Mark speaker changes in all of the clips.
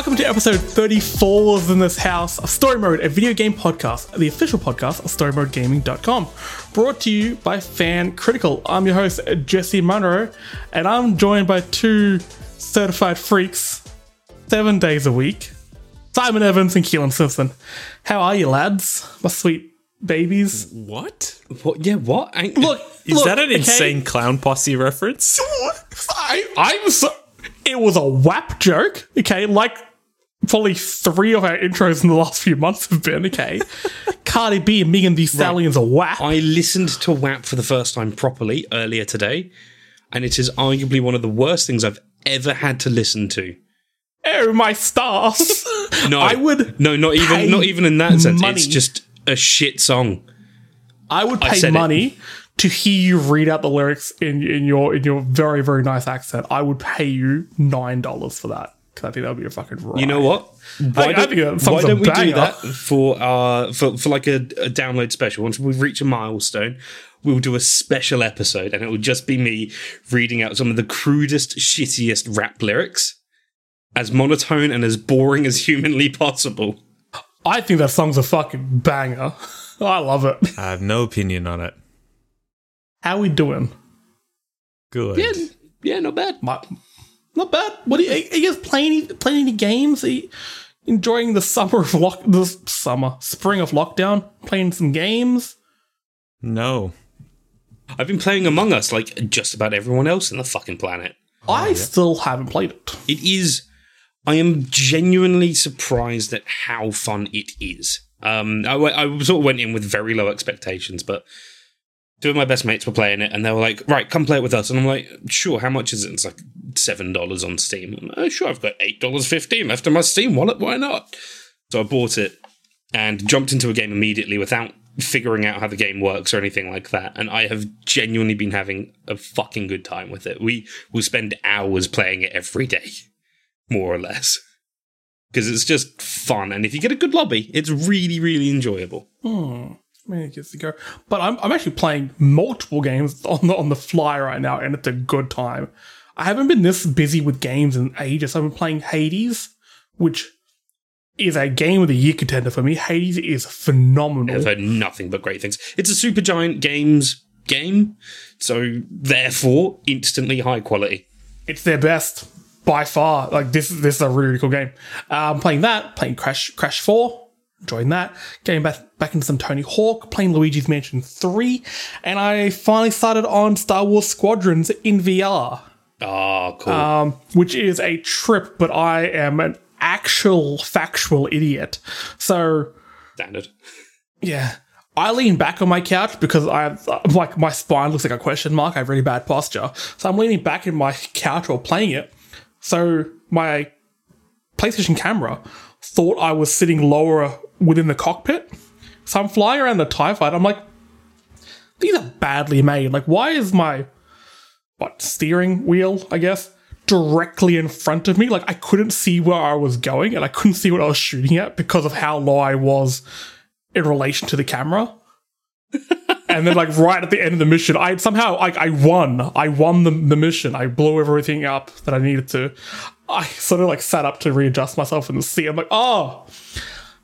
Speaker 1: Welcome to episode 34 of In This House of Story Mode, a video game podcast, the official podcast of StoryModeGaming.com. Brought to you by Fan Critical. I'm your host, Jesse Munro, and I'm joined by two certified freaks, seven days a week Simon Evans and Keelan Simpson. How are you, lads? My sweet babies.
Speaker 2: What?
Speaker 3: What? Yeah, what? I,
Speaker 1: Look,
Speaker 2: Is
Speaker 1: look,
Speaker 2: that an
Speaker 1: okay?
Speaker 2: insane clown posse reference?
Speaker 1: I, I'm so. It was a WAP joke, okay? Like probably three of our intros in the last few months have been, okay? Cardi B and Megan Thee Stallion's a WAP.
Speaker 3: I listened to WAP for the first time properly earlier today, and it is arguably one of the worst things I've ever had to listen to.
Speaker 1: Oh, my stars.
Speaker 3: No,
Speaker 1: I would.
Speaker 3: No, not even. Not even in that sense.
Speaker 1: money.
Speaker 3: It's just a shit song.
Speaker 1: I would pay
Speaker 3: it.
Speaker 1: money to hear you read out the lyrics in, in your in your very very nice accent. I would pay you nine dollars for that because I think that would be a fucking right.
Speaker 3: You know what? Why
Speaker 1: I
Speaker 3: don't,
Speaker 1: think
Speaker 3: why don't we do that for uh for, for like a, a download special? Once we reach a milestone, we'll do a special episode, and it will just be me reading out some of the crudest, shittiest rap lyrics, as monotone and as boring as humanly possible.
Speaker 1: I think that song's a fucking banger. I love it.
Speaker 2: I have no opinion on it.
Speaker 1: How we doing?
Speaker 2: Good.
Speaker 3: Yeah, yeah, not bad.
Speaker 1: My, not bad. What are you, are you guys playing? any- Playing any games? Are you enjoying the summer of lock? The summer, spring of lockdown. Playing some games.
Speaker 2: No.
Speaker 3: I've been playing Among Us like just about everyone else in the fucking planet.
Speaker 1: I still haven't played it.
Speaker 3: It is. I am genuinely surprised at how fun it is. Um, I, w- I sort of went in with very low expectations, but two of my best mates were playing it, and they were like, "Right, come play it with us." And I'm like, "Sure." How much is it? It's like seven dollars on Steam. I'm like, oh, sure, I've got eight dollars fifteen left in my Steam wallet. Why not? So I bought it and jumped into a game immediately without figuring out how the game works or anything like that. And I have genuinely been having a fucking good time with it. We will spend hours playing it every day, more or less. Because it's just fun. And if you get a good lobby, it's really, really enjoyable.
Speaker 1: Hmm. Mean, it gets to go. But I'm, I'm actually playing multiple games on the on the fly right now, and it's a good time. I haven't been this busy with games in ages. I've been playing Hades, which is a game of the year contender for me. Hades is phenomenal.
Speaker 3: I've heard nothing but great things. It's a Supergiant Games game, so therefore, instantly high quality.
Speaker 1: It's their best by far. Like this, this is a really, cool game. I'm playing that. Playing Crash, Crash Four. Enjoying that. Getting back back into some Tony Hawk. Playing Luigi's Mansion Three, and I finally started on Star Wars Squadrons in VR,
Speaker 3: Oh, cool.
Speaker 1: um, which is a trip. But I am an actual factual idiot. So
Speaker 3: Standard.
Speaker 1: yeah. I lean back on my couch because I have, like my spine looks like a question mark. I have really bad posture, so I'm leaning back in my couch while playing it. So my PlayStation camera thought I was sitting lower within the cockpit. So I'm flying around the Tie Fighter. I'm like, these are badly made. Like, why is my what steering wheel? I guess directly in front of me. Like, I couldn't see where I was going, and I couldn't see what I was shooting at because of how low I was in relation to the camera. and then, like right at the end of the mission, I somehow like I won. I won the, the mission. I blew everything up that I needed to. I sort of like sat up to readjust myself in the seat. I'm like, oh,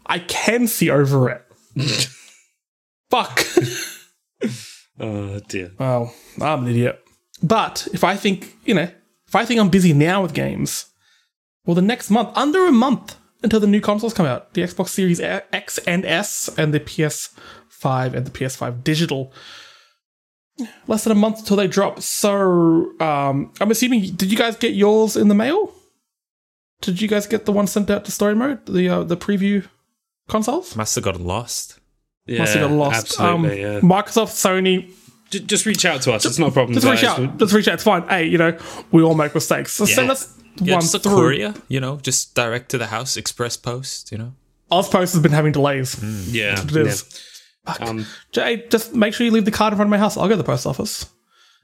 Speaker 1: I can see over it. Fuck.
Speaker 3: Oh, dear.
Speaker 1: Well, I'm an idiot. But if I think, you know, if I think I'm busy now with games, well, the next month, under a month until the new consoles come out, the Xbox Series X and S and the PS5 and the PS5 digital. Less than a month until they drop. So, um, I'm assuming, did you guys get yours in the mail? Did you guys get the one sent out to story mode? The uh, the preview consoles?
Speaker 2: Must have gotten lost.
Speaker 3: Yeah,
Speaker 1: Must have got lost.
Speaker 3: absolutely.
Speaker 1: um,
Speaker 3: yeah.
Speaker 1: Microsoft, Sony,
Speaker 3: J- just reach out to us. It's not a problem.
Speaker 1: Just reach out. Just reach out. It's fine. Hey, you know, we all make mistakes. So send
Speaker 3: Yeah.
Speaker 1: us
Speaker 2: Yeah,
Speaker 1: one
Speaker 2: just a
Speaker 1: through.
Speaker 2: courier, you know, just direct to the house, express post, you know.
Speaker 1: Auspost has been having delays.
Speaker 3: Yeah.
Speaker 1: It is.
Speaker 3: yeah. Um,
Speaker 1: Jay, just make sure you leave the card in front of my house. I'll go to the post office.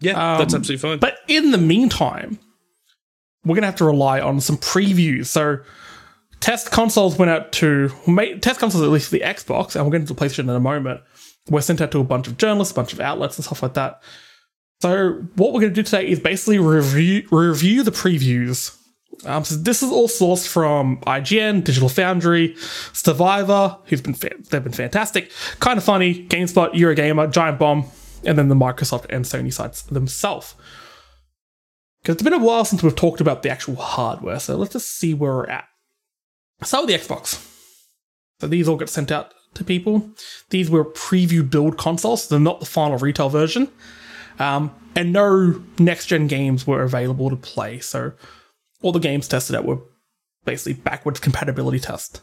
Speaker 3: yeah, that's
Speaker 1: Um,
Speaker 3: absolutely fine.
Speaker 1: But in the meantime, we're gonna have to rely on some previews. So test consoles went out to test consoles at least for the Xbox, and we'll get into PlayStation in a moment. Were sent out to a bunch of journalists, a bunch of outlets, and stuff like that. So what we're going to do today is basically review review the previews Um, so this is all sourced from IGN, Digital Foundry, Stevivor, who's been fa- they've been fantastic. Kind of funny, GameSpot, Eurogamer, Giant Bomb, and then the Microsoft and Sony sites themselves. Because it's been a while since we've talked about the actual hardware, so let's just see where we're at. Start with the Xbox. So these all get sent out to people. These were preview build consoles, so they're not the final retail version. Um, and no next gen games were available to play, so all the games tested out were basically backwards compatibility test.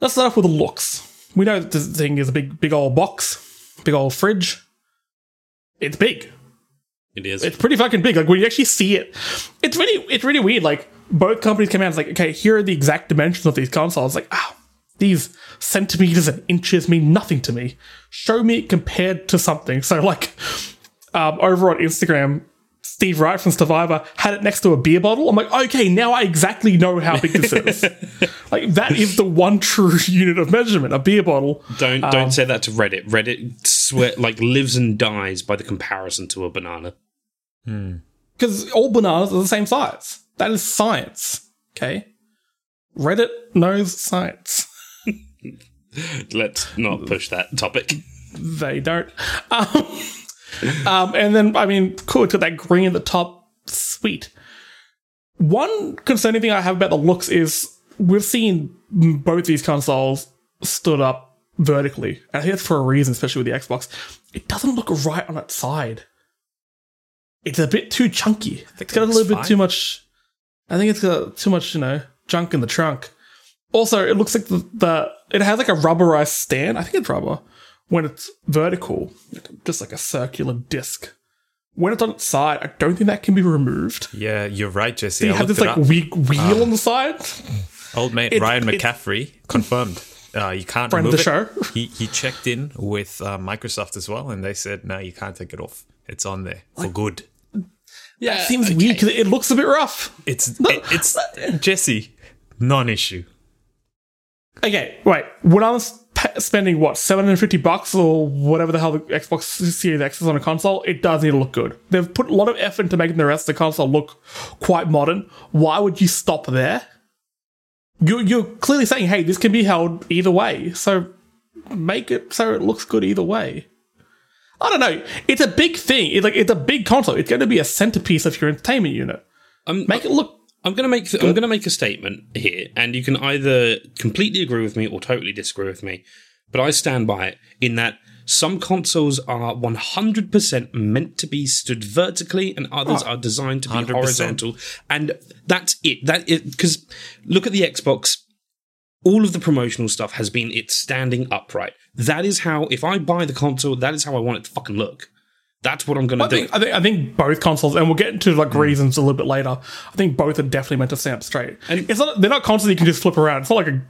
Speaker 1: Let's start off with the looks. We know that this thing is a big, big old box, big old fridge. It's big.
Speaker 3: It is.
Speaker 1: It's pretty fucking big. Like when you actually see it, it's really, it's really weird. Like both companies came out, it's like, okay, here are the exact dimensions of these consoles. Like, oh, these centimeters and inches mean nothing to me. Show me it compared to something. So like, um, over on Instagram, Steve Wright from Stevivor had it next to a beer bottle. I'm like, okay, now I exactly know how big this is. like that is the one true unit of measurement, a beer bottle.
Speaker 3: don't don't say that to Reddit. Reddit swear like lives and dies by the comparison to a banana.
Speaker 1: Because all bananas are the same size. That is science. Okay. Reddit knows science.
Speaker 3: Let's not push that topic.
Speaker 1: They don't. Um, um, and then, I mean, cool, it's got that green at the top. Sweet. One concerning thing I have about the looks is we've seen both these consoles stood up vertically. And I think that's for a reason, especially with the Xbox. It doesn't look right on its side. It's a bit too chunky. It's got a little bit
Speaker 2: fine.
Speaker 1: too much. I think it's got too much, you know, junk in the trunk. Also, it looks like the, the it has like a rubberized stand. I think it's rubber when it's vertical, just like a circular disc. When it's on its side, I don't think that can be removed.
Speaker 2: Yeah, you're right, Jesse.
Speaker 1: You
Speaker 2: I
Speaker 1: have this
Speaker 2: it
Speaker 1: like weak wheel on the side.
Speaker 2: Old mate
Speaker 1: It's-
Speaker 2: Ryan McCaffrey confirmed. Uh, you can't
Speaker 1: Friend of
Speaker 2: remove
Speaker 1: the
Speaker 2: it.
Speaker 1: show.
Speaker 2: He he checked in with uh, Microsoft as well, and they said no, you can't take it off. It's on there for good.
Speaker 3: Yeah,
Speaker 1: Seems weird because it looks a bit rough.
Speaker 2: It's it, it's Jesse, non-issue.
Speaker 1: Okay, wait. When I was spending what seven hundred fifty bucks or whatever the hell the Xbox Series X is on a console, it does need to look good. They've put a lot of effort into making the rest of the console look quite modern. Why would you stop there? You're, you're clearly saying, hey, this can be held either way. So make it so it looks good either way. I don't know. It's a big thing. It's like it's a big console. It's going to be a centerpiece of your entertainment unit.
Speaker 3: I'm,
Speaker 1: Make it look
Speaker 3: I'm gonna make I'm gonna make a statement here, and you can either completely agree with me or totally disagree with me. But I stand by it in that some consoles are 100% meant to be stood vertically, and others ah, are designed to be
Speaker 2: 100%.
Speaker 3: horizontal. And that's it. That is because look at the Xbox. All of the promotional stuff has been it standing upright. That is how, if I buy the console, that is how I want it to fucking look. That's what I'm gonna do.
Speaker 1: think, I think I think both consoles, and we'll get into like hmm. reasons a little bit later. I think both are definitely meant to stand up straight.
Speaker 3: And-
Speaker 1: it's not they're not consoles you can just flip around. It's not like a,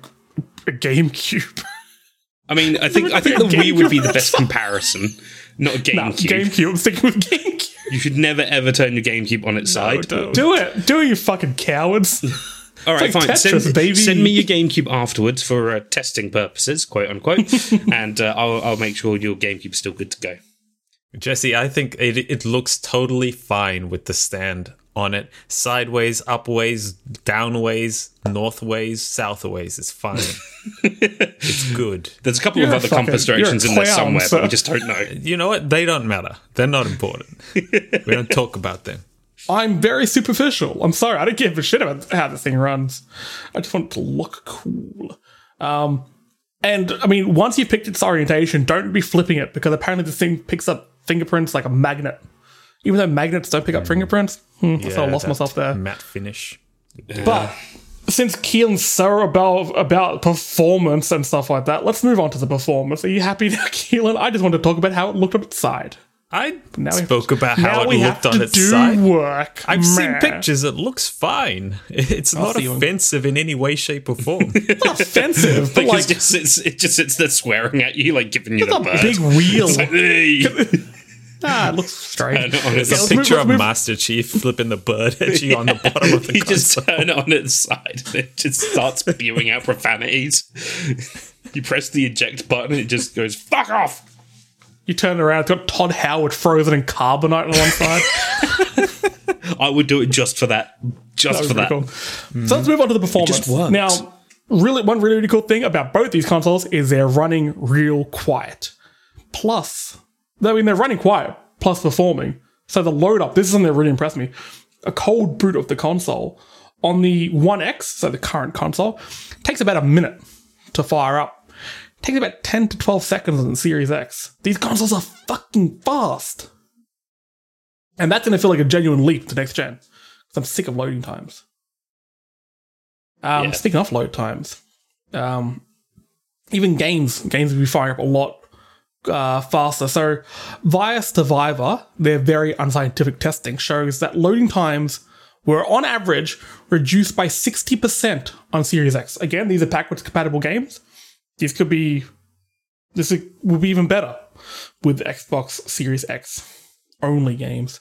Speaker 1: a GameCube.
Speaker 3: I mean, I think I think the Wii would be the best comparison, not a
Speaker 1: nah,
Speaker 3: GameCube.
Speaker 1: GameCube. I'm sticking with GameCube.
Speaker 3: You should never ever turn your GameCube on its side.
Speaker 1: Do it, do it, you fucking cowards.
Speaker 3: All right,
Speaker 1: like
Speaker 3: fine.
Speaker 1: Tetris,
Speaker 3: send,
Speaker 1: baby.
Speaker 3: send me your GameCube afterwards for uh, testing purposes, quote unquote, and uh, I'll, I'll make sure your GameCube's still good to go.
Speaker 2: Jesse, I think it it looks totally fine with the stand on it. Sideways, upways, downways, northways, southways. It's fine. it's good.
Speaker 3: There's a couple
Speaker 1: You're
Speaker 3: of
Speaker 1: a
Speaker 3: other
Speaker 1: fucking-
Speaker 3: compass
Speaker 1: you're
Speaker 3: directions in there somewhere,
Speaker 1: sir.
Speaker 3: but we just don't know.
Speaker 2: You know what? They don't matter. They're not important. we don't talk about them.
Speaker 1: I'm very superficial. I'm sorry. I don't give a shit about how this thing runs. I just want it to look cool. Um, and I mean, once you've picked its orientation, don't be flipping it because apparently this thing picks up fingerprints like a magnet. Even though magnets don't pick up fingerprints, hmm, so I lost myself there.
Speaker 2: Matte finish.
Speaker 1: But since Keelan's so about about performance and stuff like that, let's move on to the performance. Are you happy now, Keelan? I just want to talk about how it looked on its side.
Speaker 2: I
Speaker 1: Now we-
Speaker 2: spoke about how it looked on
Speaker 1: to
Speaker 2: its
Speaker 1: do
Speaker 2: side.
Speaker 1: work.
Speaker 2: I've seen pictures. It looks fine. It's not
Speaker 1: see you.
Speaker 2: offensive in any way, shape, or form.
Speaker 1: It's not offensive, but
Speaker 3: Like,
Speaker 1: like
Speaker 3: it's just, it's, it just sits there swearing at you, like giving you the
Speaker 1: a
Speaker 3: bird.
Speaker 1: big wheel.
Speaker 3: It's like, "Hey."
Speaker 1: Ah, it looks strange.
Speaker 3: Turn it on its
Speaker 1: Let's
Speaker 2: a
Speaker 1: move-
Speaker 2: picture
Speaker 1: let's
Speaker 2: of
Speaker 1: move-
Speaker 2: Master Chief flipping the bird edgy on the bottom of the
Speaker 3: you just
Speaker 2: console.
Speaker 3: turn it on its side and it just starts spewing out profanities. You press the eject button and it just goes, fuck off!
Speaker 1: You turn around, it's got Todd Howard frozen in carbonite on one side.
Speaker 3: I would do it just for that. Just for that.
Speaker 1: Pretty cool. So let's move on to the performance.
Speaker 3: just works.
Speaker 1: Now, really, one really, really cool thing about both these consoles is they're running real quiet. Plus, I mean, they're running quiet, plus performing. So the load up, this is something that really impressed me. A cold boot of the console on the One X, so the current console, takes about a minute to fire up. Takes about 10 to 12 seconds on the Series X. These consoles are fucking fast. And that's going to feel like a genuine leap to next gen. Because I'm sick of loading times. Um,
Speaker 3: Yeah.
Speaker 1: Speaking of load times, um, even games, games will be firing up a lot uh, faster. So, via Stevivor, their very unscientific testing shows that loading times were on average reduced by 60% on Series X. Again, these are backwards compatible games. These could be, this will be even better with Xbox Series X only games.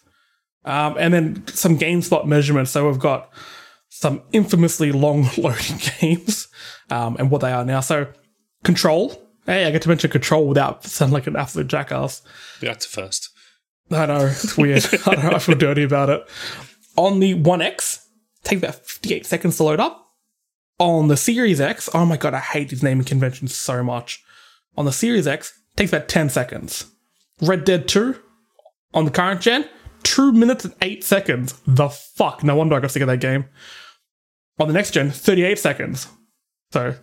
Speaker 1: Um, and then some GameSpot measurements. So we've got some infamously long loading games um, and what they are now. So, Control. Hey, I get to mention Control without sounding like an absolute jackass.
Speaker 3: That's a first.
Speaker 1: I know, it's weird. I know, I feel dirty about it. On the One X, takes about 58 seconds to load up. On the Series X, oh my god, I hate these naming conventions so much. On the Series X, takes about 10 seconds. Red Dead 2, on the current gen, 2 minutes and 8 seconds. The fuck? No wonder I got sick of that game. On the next gen, 38 seconds. So,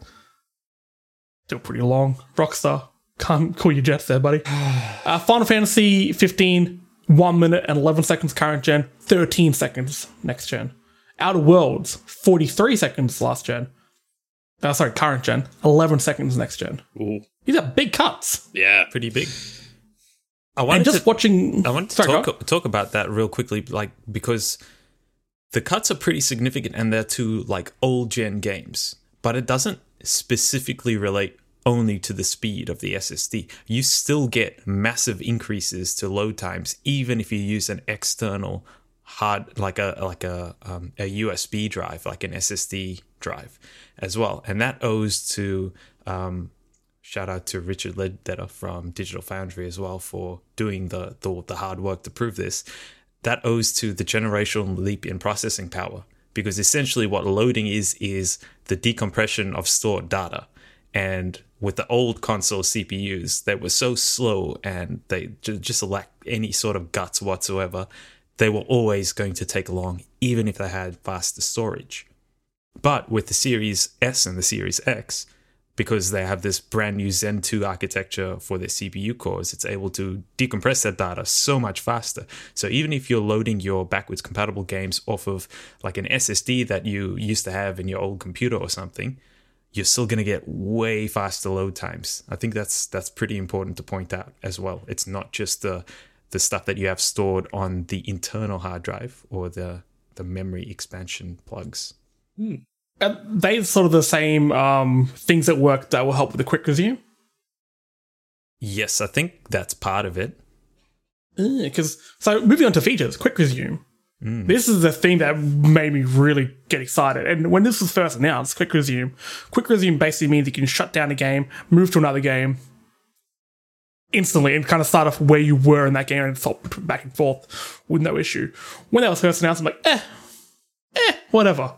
Speaker 1: still pretty long. Rockstar, can't call you Jets there, buddy. Uh, Final Fantasy 15, 1 minute and 11 seconds current gen, 13 seconds next gen. Outer Worlds, 43 seconds last gen. Uh, sorry, current gen, 11 seconds next gen.
Speaker 3: Ooh.
Speaker 1: These are big cuts.
Speaker 3: Yeah.
Speaker 2: Pretty big. I
Speaker 1: And just
Speaker 2: to,
Speaker 1: watching.
Speaker 2: I wanted to
Speaker 1: Sorry,
Speaker 2: talk, talk about that real quickly, like because the cuts are pretty significant and they're to like old gen games, but it doesn't specifically relate only to the speed of the SSD. You still get massive increases to load times, even if you use an external hard, like a like a um, a USB drive, like an SSD drive, as well, and that owes to um, shout out to Richard Leadbetter from Digital Foundry as well for doing the, the the hard work to prove this. That owes to the generational leap in processing power because essentially what loading is is the decompression of stored data. And with the old console CPUs that were so slow and they just lacked any sort of guts whatsoever, they were always going to take long, even if they had faster storage. But with the Series S and the Series X, because they have this brand new Zen 2 architecture for their CPU cores, it's able to decompress that data so much faster. So even if you're loading your backwards compatible games off of like an SSD that you used to have in your old computer or something, you're still going to get way faster load times. I think that's that's pretty important to point out as well. It's not just the the stuff that you have stored on the internal hard drive or the the memory expansion plugs.
Speaker 1: Uh, they sort of the same um, things that work that will help with the quick resume.
Speaker 2: Yes, I think that's part of it.
Speaker 1: Because so moving on to features, quick resume. This is the thing that made me really get excited. And when this was first announced, quick resume, quick resume basically means you can shut down a game, move to another game instantly, and kind of start off where you were in that game and swap back and forth with no issue. When that was first announced, I'm like, eh, eh, whatever.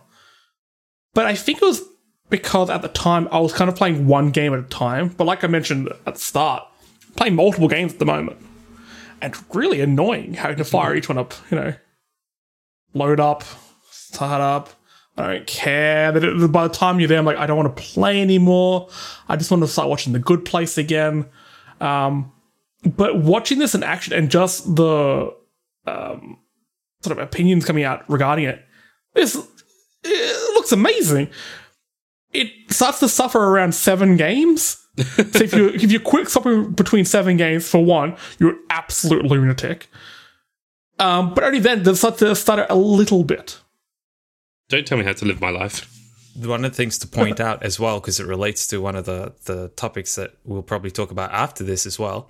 Speaker 1: But I think it was because at the time I was kind of playing one game at a time. But like I mentioned at the start, I'm playing multiple games at the moment and really annoying having to fire each one up, you know. Load up, start up. I don't care. By the time you're there, I'm like, I don't want to play anymore. I just want to start watching The Good Place again. Um, but watching this in action and just the um, sort of opinions coming out regarding it, this it looks amazing. It starts to suffer around seven games. so if you if you quick swapping between seven games for one, you're an absolute lunatic. Um, but only then does it start to stutter a little bit.
Speaker 3: Don't tell me how to live my life.
Speaker 2: One of the things to point out as well, because it relates to one of the, the topics that we'll probably talk about after this as well.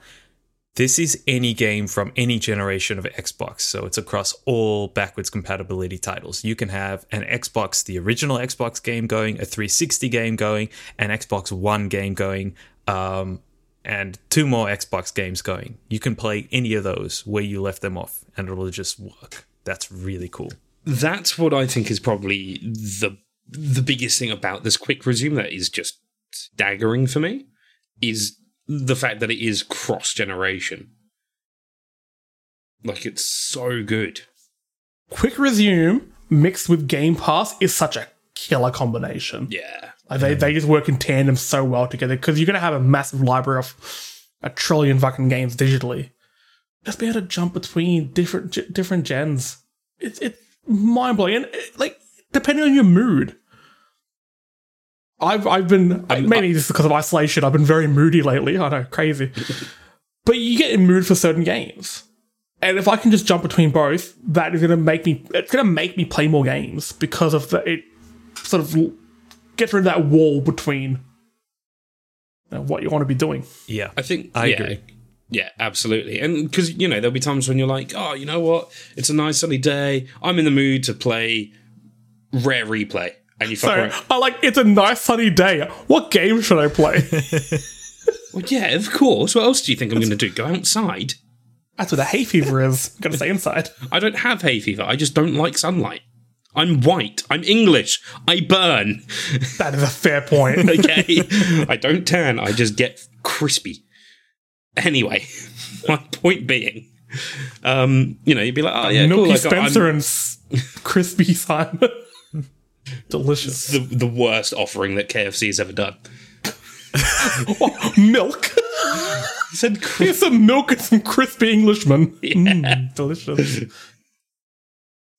Speaker 2: This is any game from any generation of Xbox. So it's across all backwards compatibility titles. You can have an Xbox, the original Xbox game going, a 360 game going, an Xbox One game going, um, and two more Xbox games going. You can play any of those where you left them off, and it'll just work That's really cool.
Speaker 3: That's what I think is probably the the biggest thing about this quick resume that is just staggering for me is the fact that it is cross generation. Like it's so good.
Speaker 1: Quick resume mixed with Game Pass is such a killer combination.
Speaker 3: Yeah.
Speaker 1: Like they, they just work in tandem so well together because you're going to have a massive library of a trillion fucking games digitally. Just be able to jump between different different gens. It's it's mind blowing. And it- like depending on your mood. I've I've been maybe this is because of isolation. I've been very moody lately. I know, crazy. but you get in mood for certain games. And if I can just jump between both, that is going to make me. It's going to make me play more games because of the it sort of gets rid of that wall between you know, what you want to be doing.
Speaker 2: Yeah.
Speaker 3: I think
Speaker 2: I
Speaker 3: yeah,
Speaker 2: agree.
Speaker 3: Yeah, absolutely. And because you know there'll be times when you're like, oh, you know what? It's a nice sunny day. I'm in the mood to play Rare Replay, and you fuck
Speaker 1: So
Speaker 3: around.
Speaker 1: I like it's a nice sunny day. What game should I play?
Speaker 3: Well, yeah, of course. What else do you think I'm going to do? Go outside?
Speaker 1: That's what a hay fever is. Gotta stay inside.
Speaker 3: I don't have hay fever. I just don't like sunlight. I'm white. I'm English. I burn.
Speaker 1: That is a fair point.
Speaker 3: Okay. I don't tan. I just get crispy. Anyway, my point being, um, you know, you'd be like, oh yeah,
Speaker 1: Milky
Speaker 3: cool.
Speaker 1: Spencer
Speaker 3: I'm
Speaker 1: and Crispy Simon. Delicious.
Speaker 3: the, the worst offering that KFC has ever done.
Speaker 1: milk.
Speaker 3: He said,
Speaker 1: Here's some milk and some crispy Englishmen. Mm, delicious.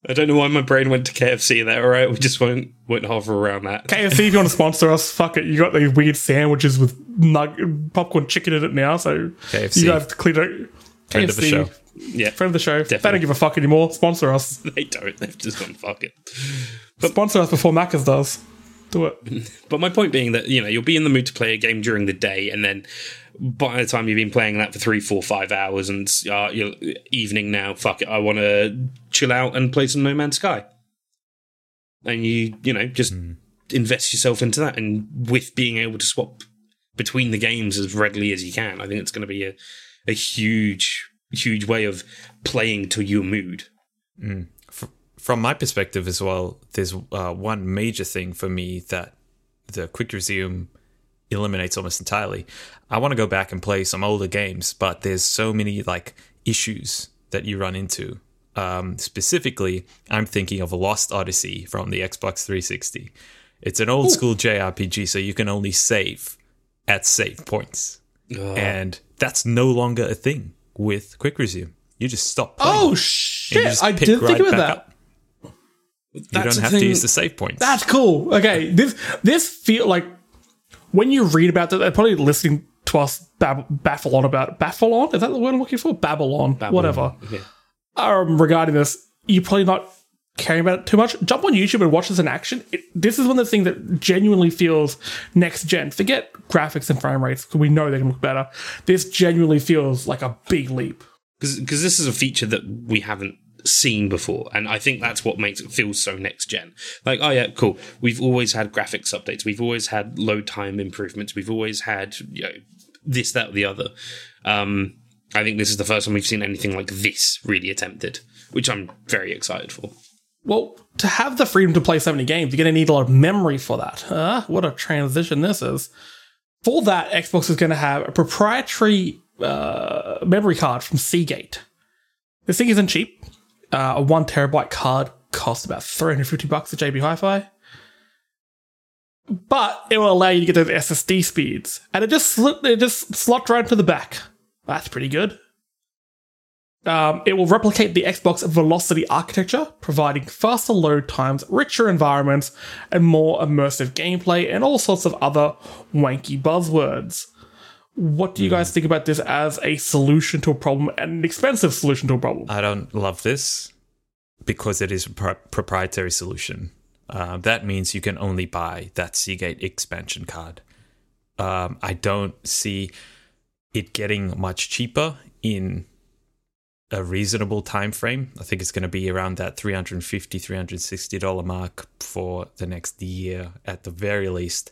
Speaker 3: I don't know why my brain went to KFC there. All right, we just won't won't hover around that.
Speaker 1: KFC, if you want to sponsor us, fuck it. You got these weird sandwiches with nug- popcorn chicken in it now, so
Speaker 2: KFC.
Speaker 1: you guys clean it.
Speaker 2: Friend of the
Speaker 1: KFC,
Speaker 2: show.
Speaker 3: Yeah,
Speaker 1: friend of the show. They
Speaker 3: Definitely.
Speaker 1: don't give a fuck anymore. Sponsor us.
Speaker 3: they don't. They've just gone fuck it.
Speaker 1: But sponsor us before Macca's does. Do it.
Speaker 3: But my point being that you know you'll be in the mood to play a game during the day, and then by the time you've been playing that for three, four, five hours, and uh, you're evening now, fuck it, I want to chill out and play some No Man's Sky. And you, you know, just invest yourself into that, and with being able to swap between the games as readily as you can, I think it's going to be a, a huge, huge way of playing to your mood.
Speaker 2: From my perspective as well, there's uh, one major thing for me that the quick resume eliminates almost entirely. I want to go back and play some older games, but there's so many like issues that you run into. Um, specifically, I'm thinking of Lost Odyssey from the Xbox 360. It's an old school JRPG, so you can only save at save points, and that's no longer a thing with quick resume. You just stop playing.
Speaker 1: Oh
Speaker 2: and you
Speaker 1: shit!
Speaker 2: just
Speaker 1: I
Speaker 2: pick
Speaker 1: did think
Speaker 2: right
Speaker 1: about that.
Speaker 2: up. You don't have
Speaker 3: thing-
Speaker 2: to use the save points.
Speaker 1: That's cool. Okay, this this feel like when you read about that, they're probably listening to us bab- baffle on about Babylon. Is that the word I'm looking for? Babylon, whatever.
Speaker 3: Yeah.
Speaker 1: Um, regarding this, you're probably not caring about it too much. Jump on YouTube and watch this in action. It, this is one of the things that genuinely feels next gen. Forget graphics and frame rates because we know they can look better. This genuinely feels like a big leap.
Speaker 3: because this is a feature that we haven't seen before and i think that's what makes it feel so next gen like oh yeah cool we've always had graphics updates we've always had load time improvements we've always had you know this that or the other um i think this is the first time we've seen anything like this really attempted which i'm very excited for
Speaker 1: Well, to have the freedom to play so many games, you're going to need a lot of memory for that. Huh? What a transition this is. For that, Xbox is going to have a proprietary uh, memory card from Seagate. This thing isn't cheap. Uh, a one terabyte card costs about 350 bucks at JB Hi-Fi. But it will allow you to get those SSD speeds, and it just sli- it just slots right into the back. That's pretty good. Um, it will replicate the Xbox Velocity architecture, providing faster load times, richer environments, and more immersive gameplay, and all sorts of other wanky buzzwords. What do you guys think about this as a solution to a problem and an expensive solution to a problem?
Speaker 2: I don't love this because it is a pro- proprietary solution. Uh, that means you can only buy that Seagate expansion card. Um, I don't see it getting much cheaper in a reasonable time frame. I think it's going to be around that 350 $360 mark for the next year at the very least.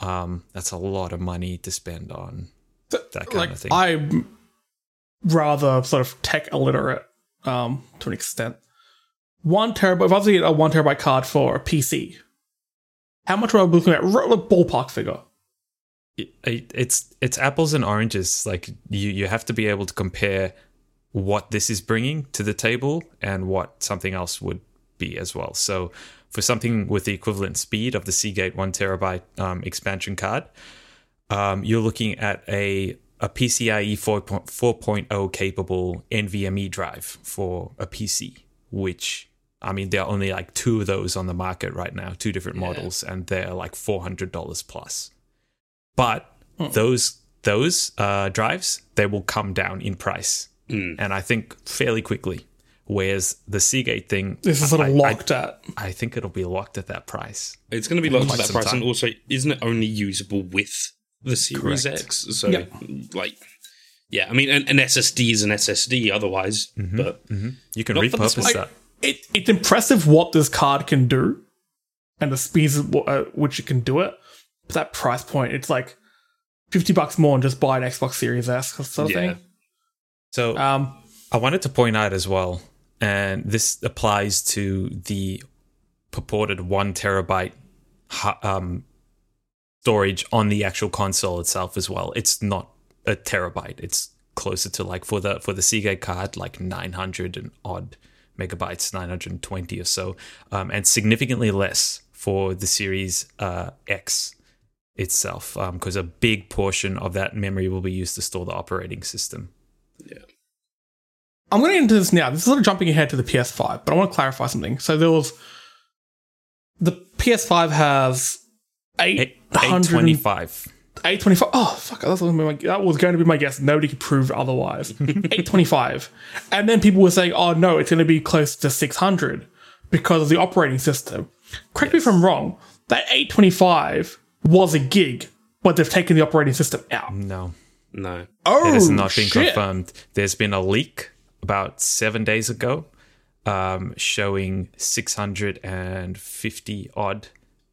Speaker 2: Um, that's a lot of money to spend on that kind
Speaker 1: like
Speaker 2: of thing.
Speaker 1: I'm rather sort of tech illiterate um, to an extent. one terabyte. If I was to get a one terabyte card for a PC, how much would I be looking at? Ballpark figure.
Speaker 2: it, it- it's it's apples and oranges. Like you you have to be able to compare what this is bringing to the table and what something else would be as well. So for something with the equivalent speed of the Seagate one terabyte um, expansion card, um, you're looking at a a PCIe 4.0 capable NVMe drive for a PC, which I mean there are only like two of those on the market right now, two different models, and they're like four hundred dollars plus. But those those uh, drives they will come down in price, Mm. and I think fairly quickly. Whereas the Seagate thing,
Speaker 1: This is sort of
Speaker 2: I- I-
Speaker 1: locked at.
Speaker 2: I think it'll be locked at that price.
Speaker 3: It's going to be locked at that price,
Speaker 2: time.
Speaker 3: and also, isn't it only usable with the Series
Speaker 2: Correct.
Speaker 3: X? So,
Speaker 1: Yep.
Speaker 3: like, yeah, I mean, an, an SSD is an SSD otherwise, mm-hmm, but mm-hmm.
Speaker 2: You can
Speaker 3: Not for this
Speaker 2: repurpose that.
Speaker 1: It, it's impressive what this card can do, and the speeds at uh, which it can do it. But that price point, it's like fifty bucks more and just buy an Xbox Series S sort of
Speaker 3: Yeah.
Speaker 1: thing.
Speaker 2: So
Speaker 1: Um,
Speaker 2: I wanted to point out as well, and this applies to the purported one terabyte um, storage on the actual console itself as well. It's not a terabyte. It's closer to like for the for the Seagate card, like nine hundred and odd megabytes, nine hundred and twenty or so, um, and significantly less for the Series uh, X itself, because a big portion of that memory will be used to store the operating system.
Speaker 1: I'm going to get into this now. This is sort of jumping ahead to the PS5, but I want to clarify something. So there was the PS5 has
Speaker 2: Eight
Speaker 1: 800
Speaker 2: twenty five.
Speaker 1: 825. Oh, fuck. That was, gonna be my, that was going to be my guess. Nobody could prove otherwise. 825. And then people were saying, oh, no, it's going to be close to 600 because of the operating system. Correct me if I'm wrong. That 825 was a gig, but they've taken the operating system out.
Speaker 2: No,
Speaker 3: no.
Speaker 1: Oh,
Speaker 2: it has not been
Speaker 1: shit.
Speaker 2: confirmed. There's been a leak about seven days ago um, showing 650 odd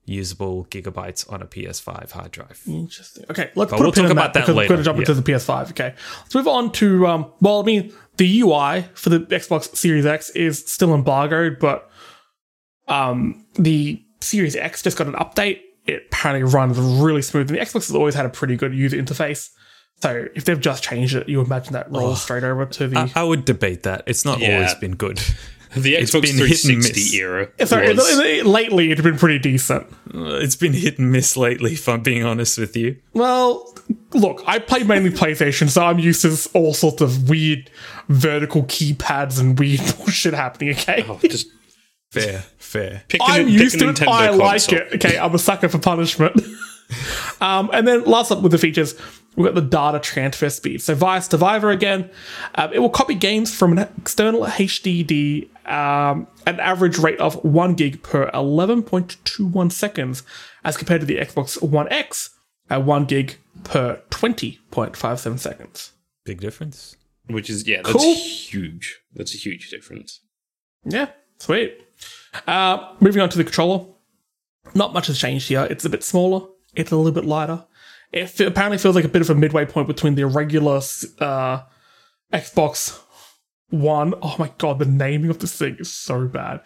Speaker 2: usable gigabytes on a PS5 hard drive.
Speaker 1: Interesting. Okay, let's
Speaker 2: But
Speaker 1: put
Speaker 2: we'll
Speaker 1: a pin
Speaker 2: talk
Speaker 1: in
Speaker 2: about
Speaker 1: that
Speaker 2: that
Speaker 1: because we're going to jump
Speaker 2: yeah.
Speaker 1: into the PS5. Okay, let's move on to um. Well, I mean, the UI for the Xbox Series X is still embargoed, but um, the Series X just got an update. It apparently runs really smooth. And the Xbox has always had a pretty good user interface. So if they've just changed it, you imagine that rolls straight over to the.
Speaker 2: I, I would debate that. It's not
Speaker 3: Yeah.
Speaker 2: always been good.
Speaker 3: The
Speaker 2: It's
Speaker 3: Xbox
Speaker 2: been hit and
Speaker 3: 360
Speaker 2: miss.
Speaker 3: era.
Speaker 1: Sorry,
Speaker 3: was-
Speaker 1: it- it- lately it's been pretty decent.
Speaker 2: Uh, It's been hit and miss lately, if I'm being honest with you.
Speaker 1: Well, look, I play mainly PlayStation, so I'm used to all sorts of weird vertical keypads and weird bullshit happening. Okay,
Speaker 3: oh, just
Speaker 2: Fair, fair.
Speaker 3: pick a,
Speaker 1: I'm
Speaker 3: pick
Speaker 1: used to it.
Speaker 3: Nintendo
Speaker 1: I like it. Okay, I'm a sucker for punishment. um, and then last up with the features, we've got the data transfer speed. So via Stevivor again, um, it will copy games from an external HDD um, at an average rate of one gig per 11.21 seconds, as compared to the Xbox One X at one gig per 20.57 seconds.
Speaker 2: Big difference.
Speaker 3: Which is, yeah, that's
Speaker 1: Cool.
Speaker 3: huge. That's a huge difference.
Speaker 1: Yeah, sweet. Uh, moving on to the controller. Not much has changed here. It's a bit smaller. It's a little bit lighter. It apparently feels like a bit of a midway point between the regular uh, Xbox One. Oh my god, the naming of this thing is so bad.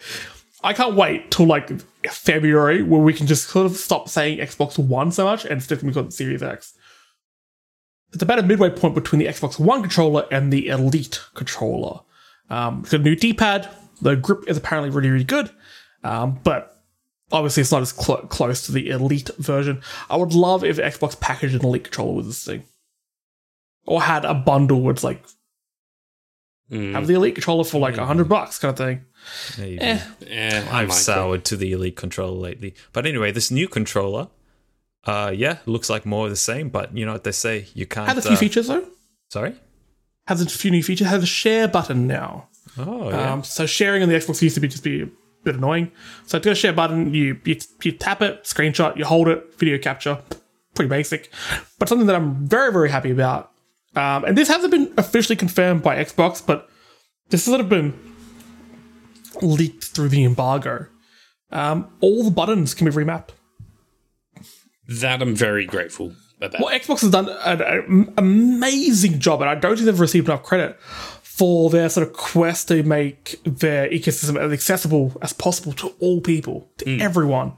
Speaker 1: I can't wait till like February where we can just sort of stop saying Xbox One so much and call it Series X. It's about a midway point between the Xbox One controller and the Elite controller. Um, it's got a new D-pad. The grip is apparently really, really good, um, but obviously it's not as clo close to the Elite version. I would love if Xbox packaged an Elite controller with this thing, or had a bundle where it's like
Speaker 3: Mm.
Speaker 1: have the Elite controller for like a hundred bucks kind of thing.
Speaker 2: Maybe.
Speaker 1: Eh,
Speaker 3: Yeah, I
Speaker 2: I've
Speaker 3: like
Speaker 2: soured to the Elite controller lately. But anyway, this new controller, uh, yeah, looks like more of the same. But you know what they say, you can't.
Speaker 1: has a few
Speaker 2: uh,
Speaker 1: features though.
Speaker 2: Sorry.
Speaker 1: Has a few new features. Has a share button now.
Speaker 2: Oh yeah.
Speaker 1: Um, so sharing on the Xbox used to be just be a bit annoying. So to a share button, you, you you tap it, screenshot, you hold it, video capture, pretty basic, but something that I'm very very happy about. Um, and this hasn't been officially confirmed by Xbox, but this has sort of been leaked through the embargo. Um, all the buttons can be remapped.
Speaker 3: that. I'm very grateful about. That.
Speaker 1: Well, Xbox has done an, an amazing job, and I don't think they've received enough credit for their sort of quest to make their ecosystem as accessible as possible to all people, to everyone.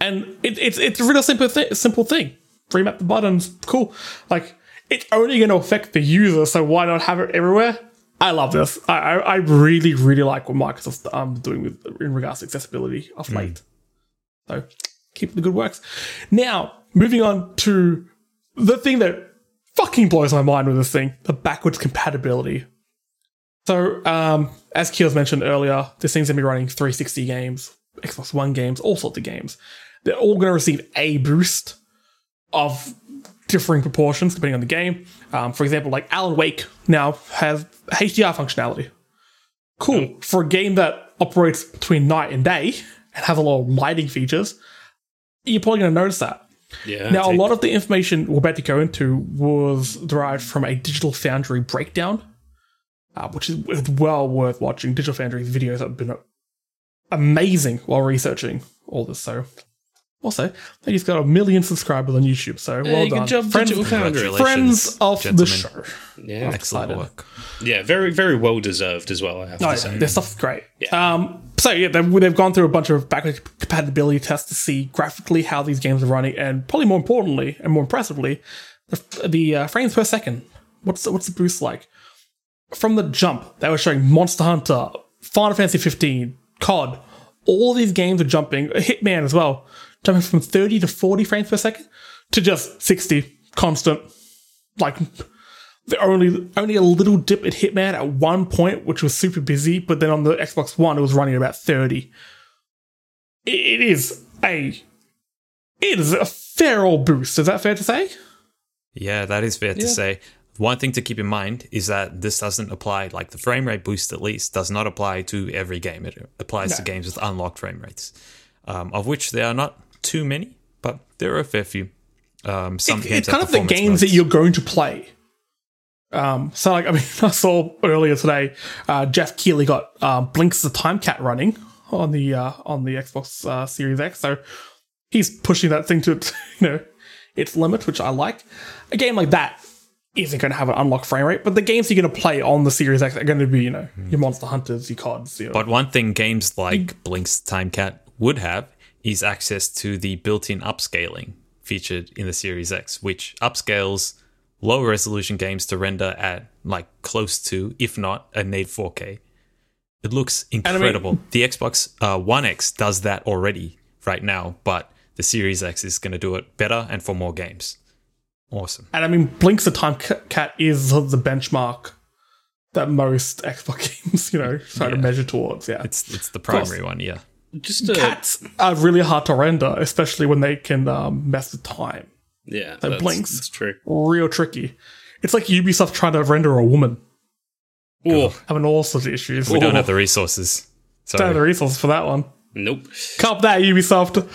Speaker 1: And it, it's it's a real simple thing. Simple thing. Remap the buttons, cool. Like it's only going to affect the user, so why not have it everywhere? I love this. I I, I really really like what Microsoft's um doing with in regards to accessibility of late. So keep the good works. Now moving on to the thing that fucking blows my mind with this thing: the backwards compatibility. So, um, as Keels mentioned earlier, this thing's gonna be running 360 games, Xbox One games, all sorts of games. They're all gonna receive a boost of differing proportions depending on the game. Um, for example, like Alan Wake now has HDR functionality. Cool. For a game that operates between night and day and has a lot of lighting features, you're probably going to notice that.
Speaker 3: Yeah.
Speaker 1: Now, a lot of the information we're about to go into was derived from a Digital Foundry breakdown, uh, which is well worth watching. Digital Foundry's videos have been amazing while researching all this. So, also, they just got a million subscribers on YouTube. So, well
Speaker 3: Hey,
Speaker 1: done,
Speaker 3: good job,
Speaker 1: friends,
Speaker 3: Digital Foundry.
Speaker 1: Friends of the show.
Speaker 3: Yeah.
Speaker 2: Excellent
Speaker 1: excited.
Speaker 2: work.
Speaker 3: Yeah. Very, very well deserved as well, I have
Speaker 1: Oh,
Speaker 3: to
Speaker 1: yeah,
Speaker 3: say.
Speaker 1: their stuff's great. Um, so yeah, they've, they've gone through a bunch of backward compatibility tests to see graphically how these games are running, and probably more importantly and more impressively, the, the uh, frames per second. What's the, what's the boost like? From the jump, they were showing Monster Hunter, Final Fantasy 15, COD. All these games are jumping. Hitman as well, jumping from 30 to 40 frames per second to just 60 constant. Like the only only a little dip at Hitman at one point, which was super busy, but then on the Xbox One it was running about thirty. It, it is a it is a fair old boost. Is that fair to say?
Speaker 2: Yeah, that is fair to say. One thing to keep in mind is that this doesn't apply, like the frame rate boost at least, does not apply to every game. It applies to games with unlocked frame rates, um, of which there are not too many, but there are a fair few. Um, some
Speaker 1: It- it's kind of the games that you're going to play. Um, so like I mean, I saw earlier today, uh, Geoff Keighley got uh, Blinx the Time Cat running on the uh, on the Xbox uh, Series X, so he's pushing that thing to its, you know its limit, which I like. A game like that isn't going to have an unlocked frame rate, but the games you're going to play on the Series X are going to be you know your Monster Hunters, your CODs, your
Speaker 2: But one thing games like Blink's Time Cat would have is access to the built-in upscaling featured in the Series X, which upscales low resolution games to render at like close to, if not, a native 4K. It looks
Speaker 1: mean-
Speaker 2: incredible. the Xbox uh, One X does that already right now, but the Series X is going to do it better and for more games. Awesome.
Speaker 1: And I mean, Blinx the Time Cat is the benchmark that most Xbox games, you know, try to measure towards. Yeah,
Speaker 2: It's it's the
Speaker 1: course.
Speaker 2: primary one, yeah.
Speaker 3: Just a,
Speaker 1: cats are really hard to render, especially when they can um, mess with time.
Speaker 3: yeah, that's,
Speaker 1: blinks.
Speaker 3: That's true.
Speaker 1: Real tricky. It's like Ubisoft trying to render a woman,
Speaker 3: Oh,
Speaker 1: having all sorts of issues.
Speaker 2: We don't have the resources. So
Speaker 1: Don't have the resources for that one.
Speaker 3: nope.
Speaker 1: Cop that, Ubisoft.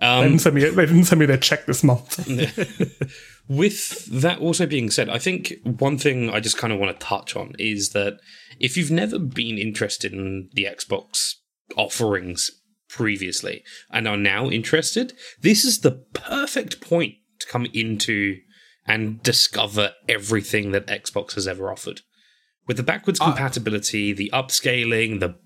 Speaker 1: They
Speaker 3: Um,
Speaker 1: didn't send me. They didn't send me their check this month.
Speaker 3: With that also being said, I think one thing I just kind of want to touch on is that if you've never been interested in the Xbox offerings previously and are now interested, this is the perfect point to come into and discover everything that Xbox has ever offered. With the backwards compatibility, the upscaling, the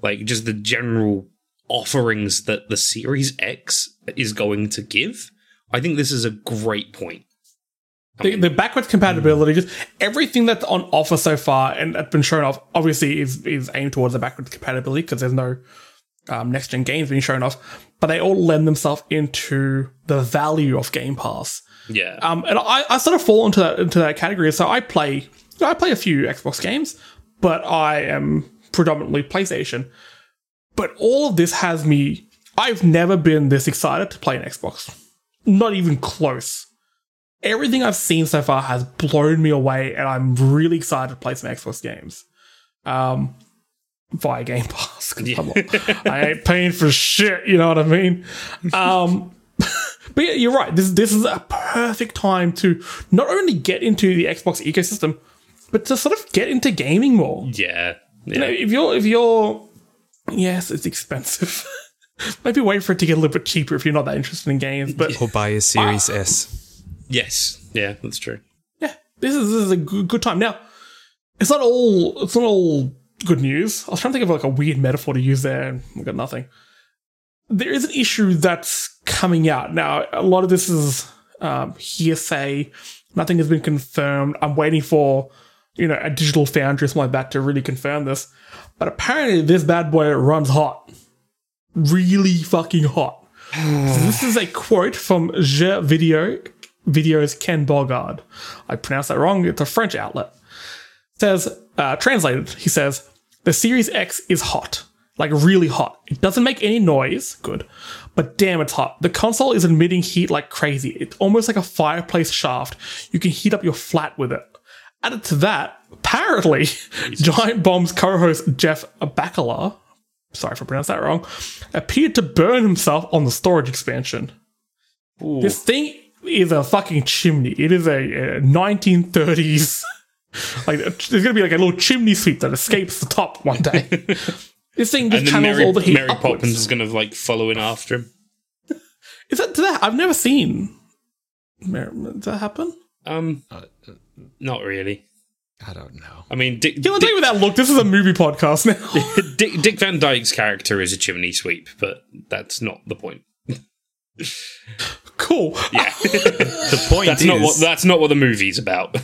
Speaker 3: like just the general offerings that the Series X is going to give, I think this is a great point.
Speaker 1: the, the backwards compatibility, just everything that's on offer so far and that's been shown off, obviously is is aimed towards the backwards compatibility because there's no um, next gen games being shown off, but they all lend themselves into the value of Game Pass.
Speaker 3: Yeah.
Speaker 1: Um, and I, I sort of fall into that into that category. So I play I play a few Xbox games, but I am predominantly PlayStation. But all of this has me. I've never been this excited to play an Xbox. Not even close. Everything I've seen so far has blown me away, and I'm really excited to play some Xbox games. Um, via Game Pass. Not- I ain't paying for shit. You know what I mean? Um, but yeah, you're right. This this is a perfect time to not only get into the Xbox ecosystem, but to sort of get into gaming more.
Speaker 3: yeah.
Speaker 1: You know, if you're if you're yes, it's expensive. Maybe wait for it to get a little bit cheaper if you're not that interested in games. But
Speaker 2: or buy a Series S.
Speaker 3: Yes. Yeah, that's true.
Speaker 1: yeah, this is this is a good, good time. Now, it's not all it's not all good news. I was trying to think of like a weird metaphor to use there, and I got nothing. There is an issue that's coming out now. A lot of this is um, hearsay. Nothing has been confirmed. I'm waiting for you know a digital foundry or something like that to really confirm this. But apparently, this bad boy runs hot, really fucking hot. so this is a quote from Je Video Video's Ken Bogard. I pronounced that wrong. It's a French outlet says, uh, translated, he says, the Series X is hot. Like really hot. It doesn't make any noise. Good. But damn, it's hot. The console is emitting heat like crazy. It's almost like a fireplace shaft. You can heat up your flat with it. Added to that, apparently, Giant Bomb's co-host Jeff Bakalar, sorry if I pronounced that wrong, appeared to burn himself on the storage expansion. This thing is a fucking chimney. It is a, a 1930s like there's gonna be like a little chimney sweep that escapes the top one day. this thing just
Speaker 3: And
Speaker 1: channels
Speaker 3: Mary,
Speaker 1: all the heat
Speaker 3: Mary
Speaker 1: upwards.
Speaker 3: Poppins is going to like follow in after him.
Speaker 1: Is that, that I've never seen? Mar- Does that happen?
Speaker 3: Um, not really.
Speaker 2: I don't know.
Speaker 3: I mean, Dick,
Speaker 1: Kill
Speaker 3: Dick,
Speaker 1: Dick with that look. This is a movie podcast now.
Speaker 3: Dick, Dick Van Dyke's character is a chimney sweep, but that's not the point.
Speaker 1: cool.
Speaker 3: Yeah,
Speaker 2: The point
Speaker 3: that's
Speaker 2: is,
Speaker 3: not what that's not what the movie's about.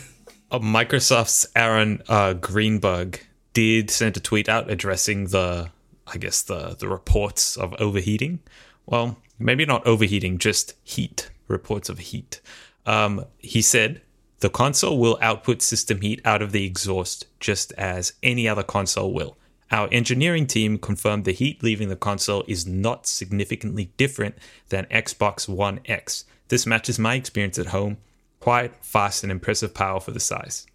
Speaker 2: uh, Microsoft's Aaron uh, Greenberg did send a tweet out addressing the, I guess the the reports of overheating. Well, maybe not overheating, just heat reports of heat. Um, he said the console will output system heat out of the exhaust just as any other console will. Our engineering team confirmed the heat leaving the console is not significantly different than Xbox One X. This matches my experience at home. Quiet, fast, and impressive power for the size.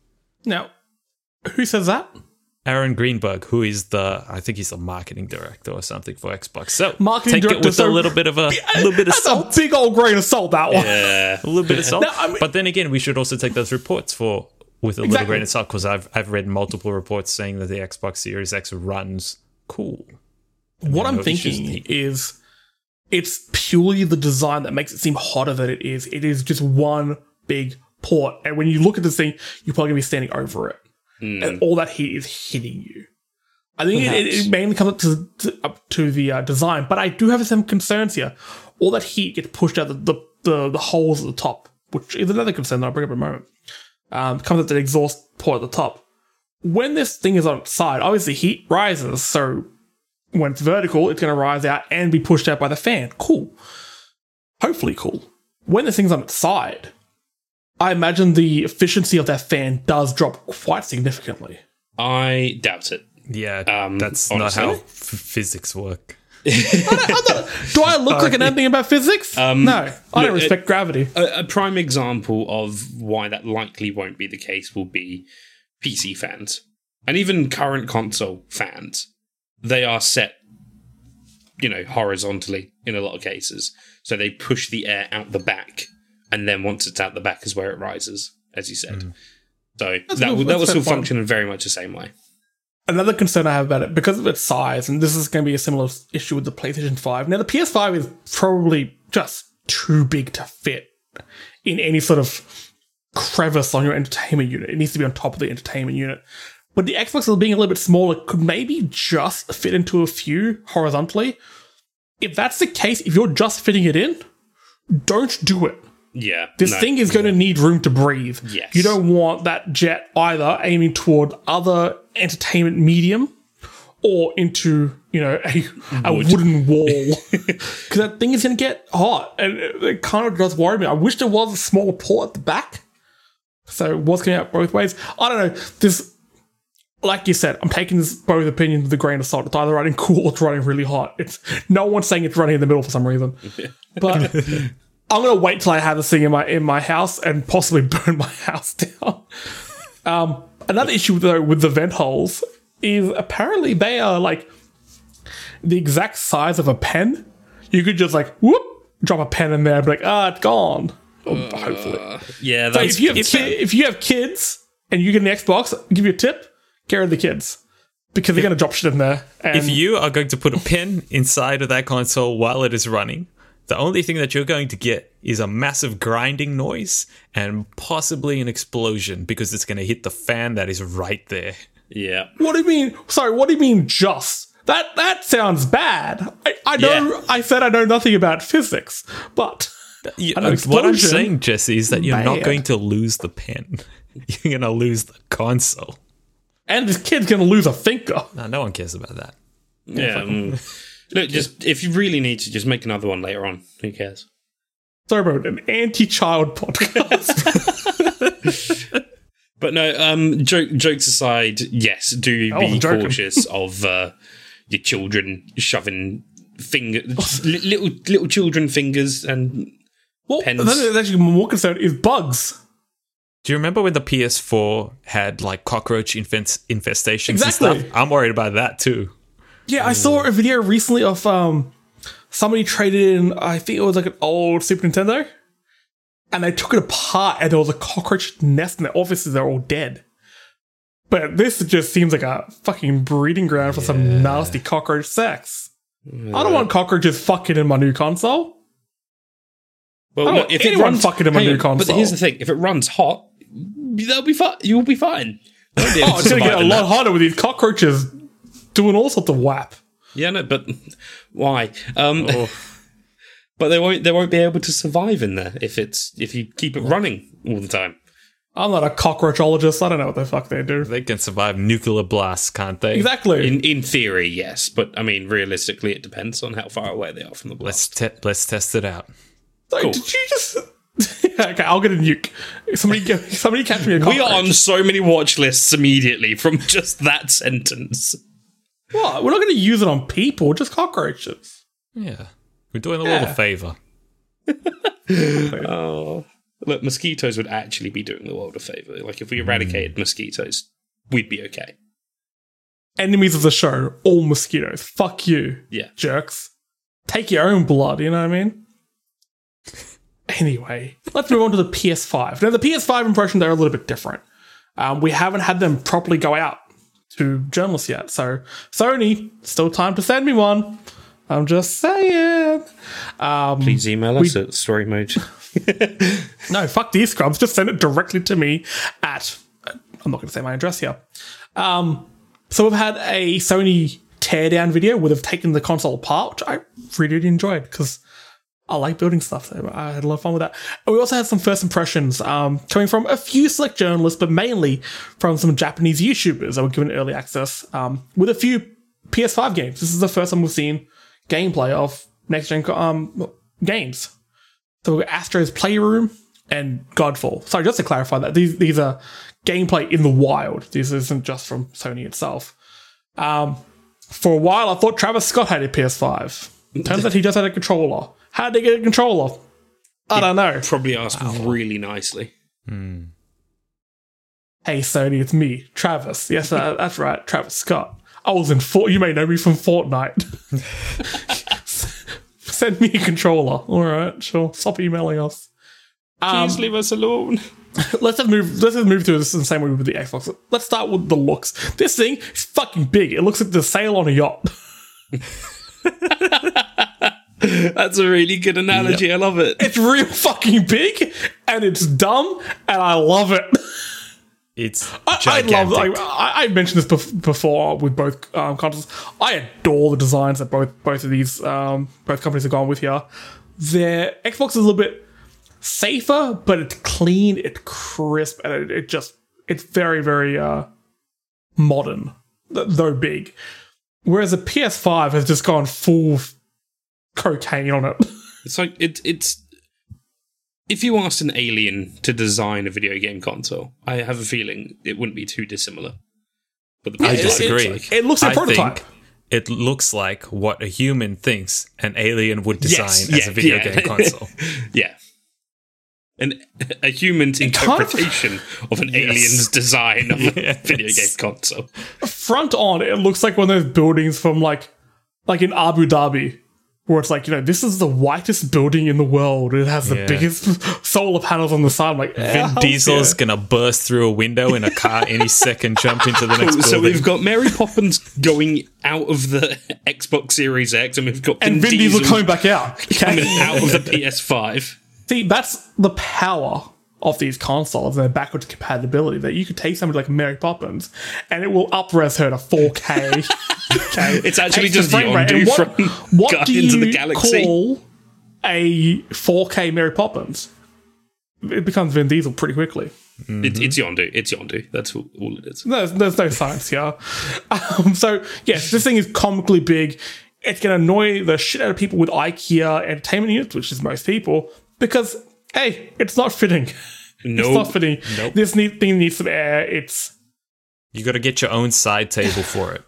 Speaker 1: Now, who says that?
Speaker 2: Aaron Greenberg, who is the, I think he's the marketing director or something for Xbox. So
Speaker 1: Marketing
Speaker 2: take it with
Speaker 1: so-
Speaker 2: a little bit of a, little bit of
Speaker 1: That's
Speaker 2: salt.
Speaker 1: a big old grain of salt. That one.
Speaker 3: Yeah,
Speaker 2: a little bit of salt.
Speaker 1: No, I mean-
Speaker 2: but then again, we should also take those reports for with a little grain of salt because I've I've read multiple reports saying that the Xbox Series X runs cool.
Speaker 1: What I'm thinking is it's purely the design that makes it seem hotter than it is. It is just one big port. And when you look at this thing, you're probably going to be standing over it. And all that heat is hitting you. I think it, it, mainly comes up to, to, up to the uh, design, but I do have some concerns here. All that heat gets pushed out the, the, the, the holes at the top, which is another concern that I'll bring up in a moment. Um, comes at the exhaust port at the top. When this thing is on its side, obviously heat rises, so when it's vertical, it's going to rise out and be pushed out by the fan. Cool. Hopefully cool. When this thing's on its side, I imagine the efficiency of that fan does drop quite significantly.
Speaker 3: I doubt it.
Speaker 2: Yeah,
Speaker 3: Um,
Speaker 2: that's
Speaker 3: honestly.
Speaker 2: not how f- physics work.
Speaker 1: Do I look like an know anything about physics? no, I don't
Speaker 3: look,
Speaker 1: respect gravity.
Speaker 3: A, a prime example of why that likely won't be the case will be PC fans and even current console fans. They are set, you know, horizontally in a lot of cases, so they push the air out the back, and then once it's out the back is where it rises, as you said. Hmm. So
Speaker 1: That's
Speaker 3: that that will still
Speaker 1: point.
Speaker 3: function in very much the same way.
Speaker 1: Another concern I have about it, because of its size, and this is going to be a similar issue with the PlayStation 5. Now, the PS5 is probably just too big to fit in any sort of crevice on your entertainment unit. It needs to be on top of the entertainment unit. But the Xbox being a little bit smaller could maybe just fit into a few horizontally. If that's the case, if you're just fitting it in, don't do it.
Speaker 3: Yeah,
Speaker 1: This
Speaker 3: no.
Speaker 1: thing is going to need room to breathe.
Speaker 3: Yes.
Speaker 1: You don't want that jet either aiming toward other entertainment medium or into, you know, a, a wooden wall. Because that thing is going to get hot. And it, it kind of does worry me. I wish there was a smaller port at the back. So what's coming out both ways? I don't know. This, like you said, I'm taking this both opinions with a grain of salt. It's either running cool or it's running really hot. It's no one's saying it's running in the middle for some reason. But I'm gonna wait till I have this thing in my in my house and possibly burn my house down. Um, another issue though with the vent holes is apparently they are like the exact size of a pen. You could just like whoop drop a pen in there, and be like ah, it's gone. Or hopefully,
Speaker 3: yeah,
Speaker 1: so
Speaker 3: that's
Speaker 1: if you have ki- if you have kids and you get an Xbox, I'll give you a tip: rid of the kids because they're gonna drop shit in there. And
Speaker 2: If you are going to put a pin inside of that console while it is running, The only thing that you're going to get is a massive grinding noise and possibly an explosion because it's going to hit the fan that is right there.
Speaker 3: Yeah.
Speaker 1: What do you mean? Sorry, what do you mean just? That that sounds bad. I, I know
Speaker 3: Yeah.
Speaker 1: I said I know nothing about physics, but
Speaker 2: You-
Speaker 1: An
Speaker 2: uh, what I'm saying, Jesse, is that you're not going to lose the pen. You're going to lose the console.
Speaker 1: and this kid's gonna lose a finger.
Speaker 2: No, no one cares about that.
Speaker 3: Yeah. look, just if you really need to, just make another one later on. Who cares?
Speaker 1: Sorry about an anti-child podcast.
Speaker 3: But no, um, joke, jokes aside, yes, do
Speaker 1: wasn't
Speaker 3: be
Speaker 1: joking.
Speaker 3: cautious of uh, your children shoving finger, li- little little children fingers, and
Speaker 1: well,
Speaker 3: Pens.
Speaker 1: that is actually more concerned is bugs.
Speaker 2: Do you remember when the PS4 had like cockroach infest- infestations
Speaker 1: Exactly.
Speaker 2: and stuff? I'm worried about that too.
Speaker 1: Yeah, I saw a video recently of um somebody traded in. I think it was like an old Super Nintendo, and they took it apart, and there was a cockroach nest, and obviously they're all dead. But this just seems like a fucking breeding ground for some nasty cockroach sex. I don't want cockroaches fucking in my new console.
Speaker 3: well,
Speaker 1: I don't
Speaker 3: look,
Speaker 1: want anyone fucking in my new
Speaker 3: on, But here's the thing: if it runs hot, they'll be fine. You'll be fine. They'll be able
Speaker 1: Oh, it's gonna get a lot harder with these cockroaches doing all sorts of WAP.
Speaker 3: Yeah, no, but why? Um, but they won't. They won't be able to survive in there if it's if you keep it running all the time.
Speaker 1: I'm not a cockroachologist. I don't know what the fuck they do.
Speaker 2: They can survive nuclear blasts, can't they?
Speaker 1: Exactly.
Speaker 3: In in theory, yes, but I mean, realistically, it depends on how far away they are from the blast.
Speaker 2: Let's te- let's test it out.
Speaker 1: Sorry,
Speaker 3: Cool.
Speaker 1: Did you just? okay, I'll get a nuke. Somebody, get, somebody catch me a cockroach.
Speaker 3: We are on so many watch lists immediately from just that sentence.
Speaker 1: What? We're not going to use it on people, just cockroaches.
Speaker 2: Yeah, we're doing the world a favor.
Speaker 3: Oh, look, mosquitoes would actually be doing the world a favor. Like if we eradicated mosquitoes, we'd be okay.
Speaker 1: Enemies of the show, all mosquitoes. Fuck you,
Speaker 3: Yeah.
Speaker 1: jerks. Take your own blood, you know what I mean? Anyway, let's move on to the PS5. Now, the PS5 impressions are a little bit different. Um, we haven't had them properly go out to journalists yet. So, Sony, still time to send me one. I'm just saying. Um,
Speaker 3: Please email us at story mode.
Speaker 1: No, fuck these scrubs. Just send it directly to me at. I'm not going to say my address here. Um, so we've had a Sony teardown video where they've taken the console apart, which I really enjoyed because I like building stuff. So I had a lot of fun with that. And we also had some first impressions um, coming from a few select journalists, but mainly from some Japanese YouTubers that were given early access um, with a few PS5 games. This is the first time we've seen gameplay of next gen um, games. So we've got Astro's Playroom and Godfall. Sorry, just to clarify that these these are gameplay in the wild. This isn't just from Sony itself. Um, for a while, I thought Travis Scott had a PS5. Turns out he just had a controller. How did they get a controller? I don't know.
Speaker 3: Probably asked really nicely.
Speaker 1: Hey Sony, it's me, Travis. Yes, uh, that's right, Travis Scott. I was in Fort. You may know me from Fortnite. Send me a controller. All right, sure. Stop emailing us. Um,
Speaker 3: Please leave us alone.
Speaker 1: let's just move. Let's just move through this in the same way with the Xbox. Let's start with the looks. This thing is fucking big. It looks like the sail on a yacht.
Speaker 3: That's a really good analogy. I love it.
Speaker 1: It's real fucking big, and it's dumb, and I love it.
Speaker 2: It's
Speaker 1: I, I
Speaker 2: gigantic.
Speaker 1: love. I, I I mentioned this bef- before with both um, consoles. I adore the designs that both both of these um, both companies have gone with here. Their Xbox is a little bit safer, but it's clean, it's crisp, and it, it just it's very very uh, modern, th- though big. Whereas the PS5 has just gone full f- cocaine on it.
Speaker 3: It's like it, it's. If you asked an alien to design a video game console, I have a feeling it wouldn't be too dissimilar. But the
Speaker 2: I disagree.
Speaker 1: it- it looks like a
Speaker 2: I
Speaker 1: prototype.
Speaker 2: think It looks like what a human thinks an alien would design
Speaker 3: Yes,
Speaker 2: as
Speaker 3: yeah,
Speaker 2: a video
Speaker 3: yeah.
Speaker 2: game console.
Speaker 3: yeah, and a human's
Speaker 1: kind of-
Speaker 3: interpretation of an alien's design of a
Speaker 2: Yes.
Speaker 3: video game console.
Speaker 1: front on, it looks like one of those buildings from like, like in Abu Dhabi, where it's like, you know, this is the whitest building in the world. It has the
Speaker 2: Yeah.
Speaker 1: biggest solar panels on the side. I'm like,
Speaker 2: Vin Diesel's
Speaker 1: yeah.
Speaker 2: gonna burst through a window in a car any second, jump into the next
Speaker 3: so we've got Mary Poppins going out of the Xbox Series X, and we've got
Speaker 1: and Vin Diesel coming back out.
Speaker 3: coming out of the PS5.
Speaker 1: See, that's the power of these consoles and their backwards compatibility that you could take somebody like Mary Poppins and it will up-res her to 4K. okay.
Speaker 3: It's actually just
Speaker 1: frame.
Speaker 3: Yondu
Speaker 1: And what,
Speaker 3: from
Speaker 1: what do
Speaker 3: Guardians
Speaker 1: you
Speaker 3: of the Galaxy.
Speaker 1: call a 4K Mary Poppins? It becomes Vin Diesel pretty quickly.
Speaker 3: It, it's Yondu. It's Yondu. That's all, all it is.
Speaker 1: There's, there's no science here. Um, so, yes, this thing is comically big. It's going to annoy the shit out of people with IKEA entertainment units, which is most people, because, hey, it's not fitting.
Speaker 3: No,
Speaker 1: It's not fitting.
Speaker 2: Nope.
Speaker 1: This need, thing needs some air. Uh, it's
Speaker 2: you got to get your own side table for it.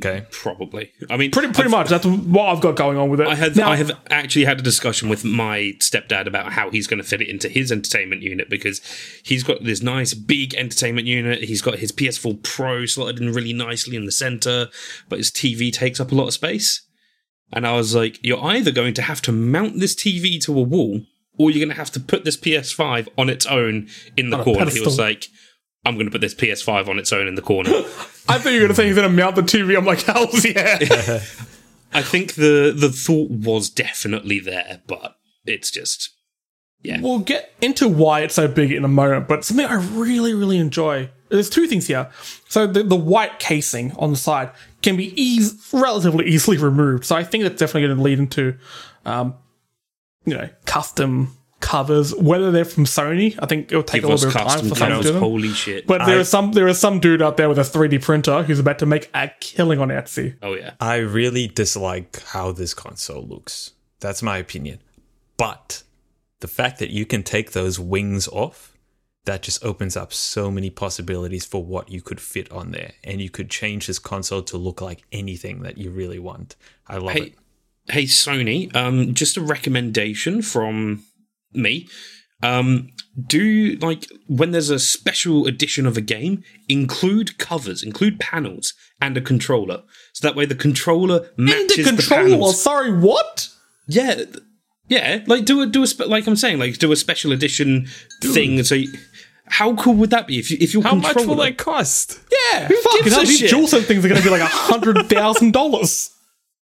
Speaker 2: Okay.
Speaker 3: probably. I mean,
Speaker 1: pretty pretty much that's what I've got going on with it.
Speaker 3: I had
Speaker 1: Now-
Speaker 3: I have actually had a discussion with my stepdad about how he's going to fit it into his entertainment unit because he's got this nice big entertainment unit. He's got his PS4 Pro slotted in really nicely in the center, but his TV takes up a lot of space. And I was like, you're either going to have to mount this TV to a wall, or you're going to have to put this PS5 on its own in the
Speaker 1: On
Speaker 3: corner. He was like, I'm going to put this PS5 on its own in the corner.
Speaker 1: I thought you were going to say he's going to mount the TV. I'm like, hell's yeah.
Speaker 3: I think the the thought was definitely there, but it's just yeah.
Speaker 1: we'll get into why it's so big in a moment, but something I really, really enjoy. There's two things here. So the, the white casing on the side can be eas- relatively easily removed. So I think that's definitely going to lead into, um, you know, custom covers. Whether they're from Sony, I think it'll take
Speaker 3: give
Speaker 1: a little bit of time for Sony to
Speaker 3: covers.
Speaker 1: do them.
Speaker 3: Holy shit!
Speaker 1: But there
Speaker 2: I-
Speaker 1: is some there is some dude out there with a 3D printer who's about to make a killing on Etsy.
Speaker 3: oh yeah,
Speaker 2: I really dislike how this console looks. That's my opinion. But the fact that you can take those wings off, that just opens up so many possibilities for what you could fit on there. And you could change this console to look like anything that you really want. I love
Speaker 3: Hey,
Speaker 2: it.
Speaker 3: Hey Sony, um, just a recommendation from me. Um, do like when there's a special edition of a game, include covers, include panels, and a controller, so that way the controller
Speaker 1: And
Speaker 3: matches
Speaker 1: the
Speaker 3: the,
Speaker 1: controller,
Speaker 3: panels.
Speaker 1: sorry, what?
Speaker 3: Yeah, yeah. Like do a do a spe- like I'm saying, like do a special edition thing. So, you, how cool would that be if you if your
Speaker 2: How much will that cost?
Speaker 1: Yeah, fucking
Speaker 3: gives
Speaker 1: hell,
Speaker 3: a
Speaker 1: these
Speaker 3: shit?
Speaker 1: DualSense things are going to be like a hundred thousand dollars.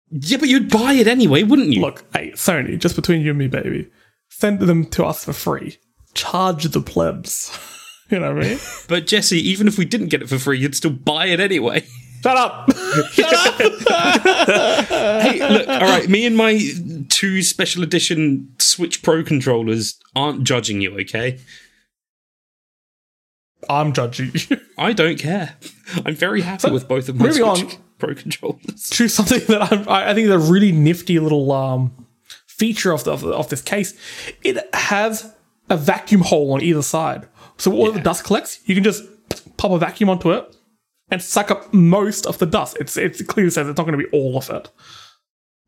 Speaker 3: yeah, but you'd buy it anyway, wouldn't you?
Speaker 1: Look, hey, Sony, just between you and me, baby, send them to us for free. Charge the plebs. you know what I mean?
Speaker 3: But Jesse, even if we didn't get it for free, you'd still buy it anyway.
Speaker 1: Shut up! Shut up!
Speaker 3: hey, look, all right, me and my two special edition Switch Pro controllers aren't judging you, okay?
Speaker 1: I'm judging you.
Speaker 3: I don't care. I'm very happy with both of my
Speaker 1: moving
Speaker 3: Switch
Speaker 1: on.
Speaker 3: Pro controllers.
Speaker 1: to something that I I think is a really nifty little um, feature of, the, of, of this case. It has a vacuum hole on either side. So all the dust collects, you can just pop a vacuum onto it and suck up most of the dust. It's it clearly says it's not going to be all of it.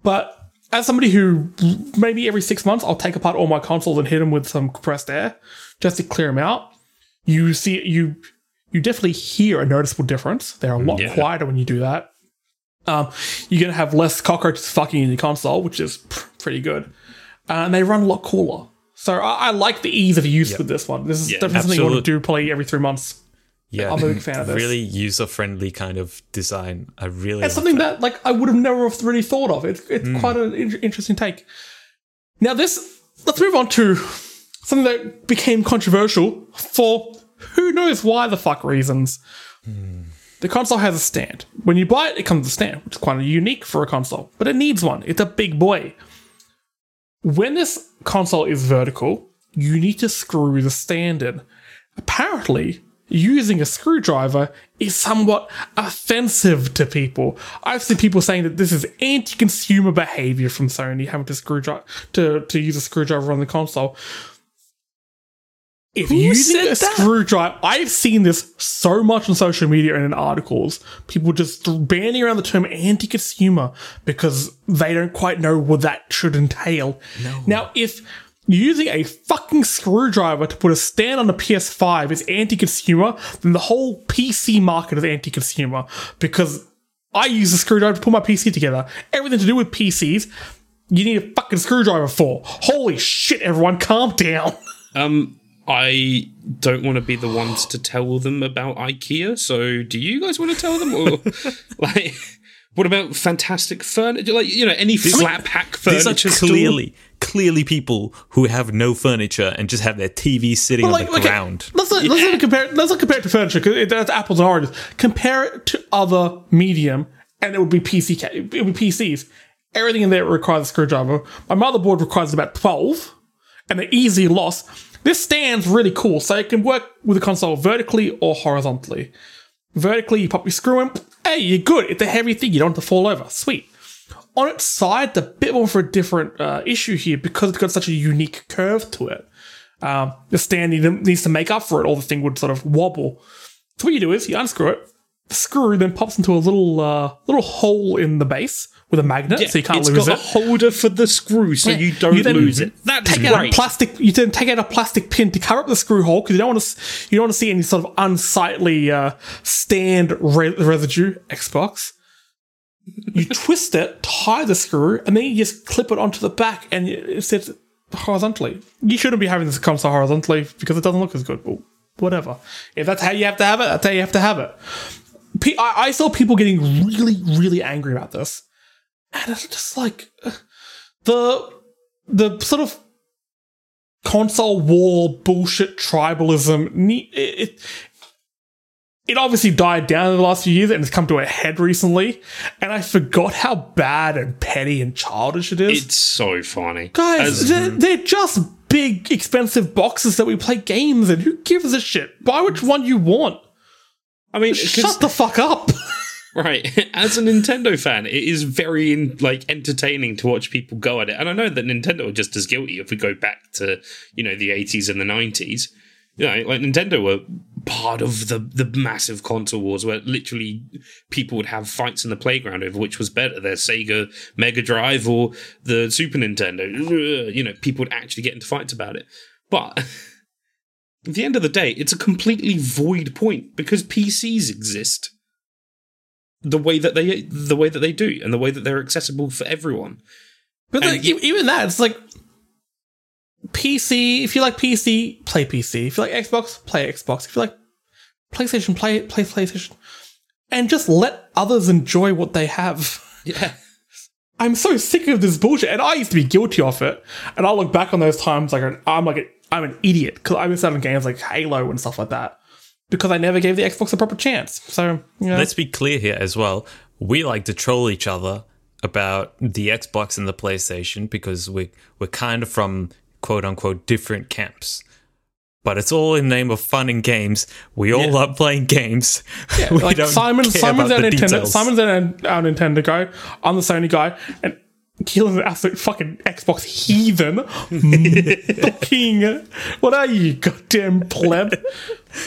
Speaker 1: But as somebody who maybe every six months I'll take apart all my consoles and hit them with some compressed air just to clear them out, you see you you definitely hear a noticeable difference. They're a lot
Speaker 3: Yeah.
Speaker 1: quieter when you do that. Um, you're going to have less cockroaches fucking in your console, which is pr- pretty good. Uh, and they run a lot cooler. So I, I like the ease of use with this one. This is
Speaker 3: Yeah,
Speaker 1: definitely something you want to do probably every three months.
Speaker 2: Yeah,
Speaker 1: I'm a big fan of this.
Speaker 2: Really user friendly kind of design. I really
Speaker 1: It's something
Speaker 2: that.
Speaker 1: that like I would have never really thought of. It's it's
Speaker 2: Hmm.
Speaker 1: quite an in- interesting take. Now this let's move on to something that became controversial for who knows why the fuck reasons.
Speaker 2: Hmm.
Speaker 1: The console has a stand. When you buy it, it comes with a stand, which is quite unique for a console, but it needs one. It's a big boy. When this console is vertical, you need to screw the stand in. Apparently, using a screwdriver is somewhat offensive to people. I've seen people saying that this is anti-consumer behavior from Sony having to screwdriver to, to use a screwdriver on the console. If using
Speaker 2: said
Speaker 1: a
Speaker 2: that?
Speaker 1: screwdriver, I've seen this so much on social media and in articles. People just banning around the term anti-consumer because they don't quite know what that should entail. Now, if using a fucking screwdriver to put a stand on a PS5 is anti-consumer, then the whole PC market is anti-consumer because I use a screwdriver to put my PC together. Everything to do with PCs you need a fucking screwdriver for. Holy shit, everyone, calm down.
Speaker 3: Um, I don't want to be the ones to tell them about IKEA. So, do you guys want to tell them, or like, what about fantastic furniture? Like, you know, any flat pack furniture?
Speaker 2: These are
Speaker 3: furniture. store?
Speaker 2: clearly, clearly people who have no furniture and just have their TV sitting on
Speaker 1: like,
Speaker 2: the
Speaker 1: okay,
Speaker 2: ground.
Speaker 1: Let's not, let's not compare. Let's not compare it to furniture because that's apples and oranges. Compare it to other medium, and it would be PC. It would be PCs. Everything in there requires a screwdriver. My motherboard requires about twelve, and they're easy loss. This stand's really cool, so it can work with the console vertically or horizontally. Vertically, you pop your screw in. Hey, you're good. It's a heavy thing. You don't have to fall over. Sweet. On its side, the bit more for a different uh, issue here because it's got such a unique curve to it um, the stand need- needs to make up for it, or the thing would sort of wobble. So what you do is you unscrew it. The screw then pops into a little uh, little hole in the base with a magnet, so you can't
Speaker 3: it's
Speaker 1: lose
Speaker 3: got
Speaker 1: It's got
Speaker 3: a holder for the screw, so you don't
Speaker 1: You
Speaker 3: lose it. That's
Speaker 1: Take out a plastic. You then take out a plastic pin to cover up the screw hole because you don't want to. You don't want to see any sort of unsightly uh, stand re- residue. Xbox. You twist it, tie the screw, and then you just clip it onto the back, and it sits horizontally. You shouldn't be having this console horizontally because it doesn't look as good. But whatever. If that's how you have to have it, that's how you have to have it. I, I saw people getting really, really angry about this, and it's just like uh, the the sort of console war bullshit tribalism. It, it, it obviously died down in the last few years and it's come to a head recently. And I forgot how bad and petty and childish it is.
Speaker 3: It's so funny,
Speaker 1: Guys,
Speaker 3: As-
Speaker 1: they're, they're just big, expensive boxes that we play games in. Who gives a shit? Buy which one you want.
Speaker 3: I mean,
Speaker 1: Shut the fuck up.
Speaker 3: Right. As a Nintendo fan, it is very like entertaining to watch people go at it. And I know that Nintendo are just as guilty if we go back to, you know, the 80s and the 90s. You know, like Nintendo were part of the the massive console wars where literally people would have fights in the playground over which was better, their Sega Mega Drive or the Super Nintendo. You know, people would actually get into fights about it. But at the end of the day, it's a completely void point because PCs exist the way that they the way that they do and the way that they're accessible for everyone.
Speaker 1: But even that, it's like PC. If you like PC, play PC. If you like Xbox, play Xbox. If you like PlayStation, play play PlayStation. And just let others enjoy what they have.
Speaker 3: Yeah.
Speaker 1: I'm so sick of this bullshit, and I used to be guilty of it. And I look back on those times like an, I'm like a, I'm an idiot because I missed out on games like Halo and stuff like that because I never gave the Xbox a proper chance. So you know,
Speaker 2: Let's be clear here as well. We like to troll each other about the Xbox and the PlayStation because we we're kind of from quote unquote different camps. But it's all in the name of fun and games. We all love playing games.
Speaker 1: Yeah,
Speaker 2: we
Speaker 1: like Simon, Simon's our Nintendo.
Speaker 2: details.
Speaker 1: Simon's our, uh, our Nintendo guy. I'm the Sony guy, and Keelan's an absolute fucking Xbox heathen. fucking, what are you, goddamn pleb?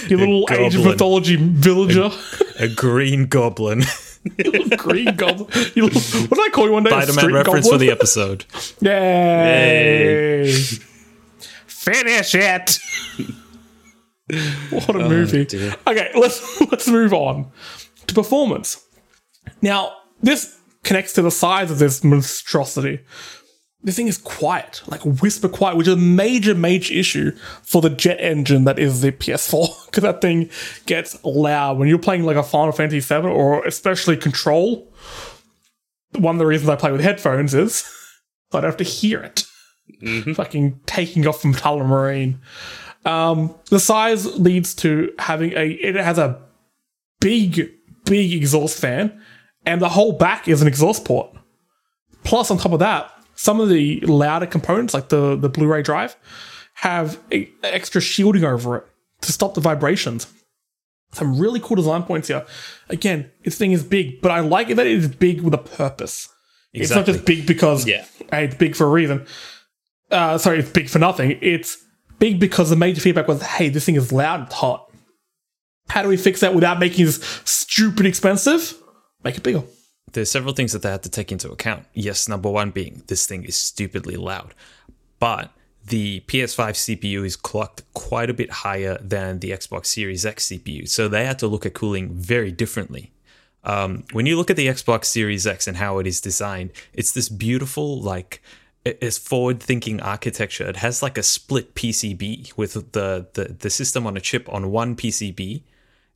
Speaker 1: You little Age of. Mythology villager,
Speaker 2: a green goblin.
Speaker 1: you little green goblin. You little, what did I call you one day? A
Speaker 2: Spider-Man reference
Speaker 1: goblin?
Speaker 2: for the episode.
Speaker 1: Yay! Finish it. what a oh, movie.
Speaker 3: dear.
Speaker 1: Okay, let's let's move on to performance. Now, this connects to the size of this monstrosity. This thing is quiet, like whisper quiet, which is a major, major issue for the jet engine that is the PS4. Because that thing gets loud when you're playing like a Final Fantasy VII or especially Control. One of the reasons I play with headphones is I don't have to hear it fucking taking off from Tullamarine. Um, the size leads to having a it has a big, big exhaust fan, and the whole back is an exhaust port. Plus, on top of that, some of the louder components, like the the Blu-ray drive, have a, extra shielding over it to stop the vibrations. Some really cool design points here. Again, this thing is big, but I like it that it is big with a purpose. Exactly. It's not just big because
Speaker 3: Yeah.
Speaker 1: hey, it's big for a reason. Uh, sorry, it's big for nothing. It's big because the major feedback was, hey, this thing is loud and hot. How do we fix that without making this stupid expensive? Make it bigger.
Speaker 2: There's several things that they had to take into account. Yes, number one being this thing is stupidly loud, but the PS5 CPU is clocked quite a bit higher than the Xbox Series X CPU, so they had to look at cooling very differently. Um, when you look at the Xbox Series X and how it is designed, it's this beautiful, like, it's forward-thinking architecture. It has like a split PCB with the, the the system on a chip on one PCB,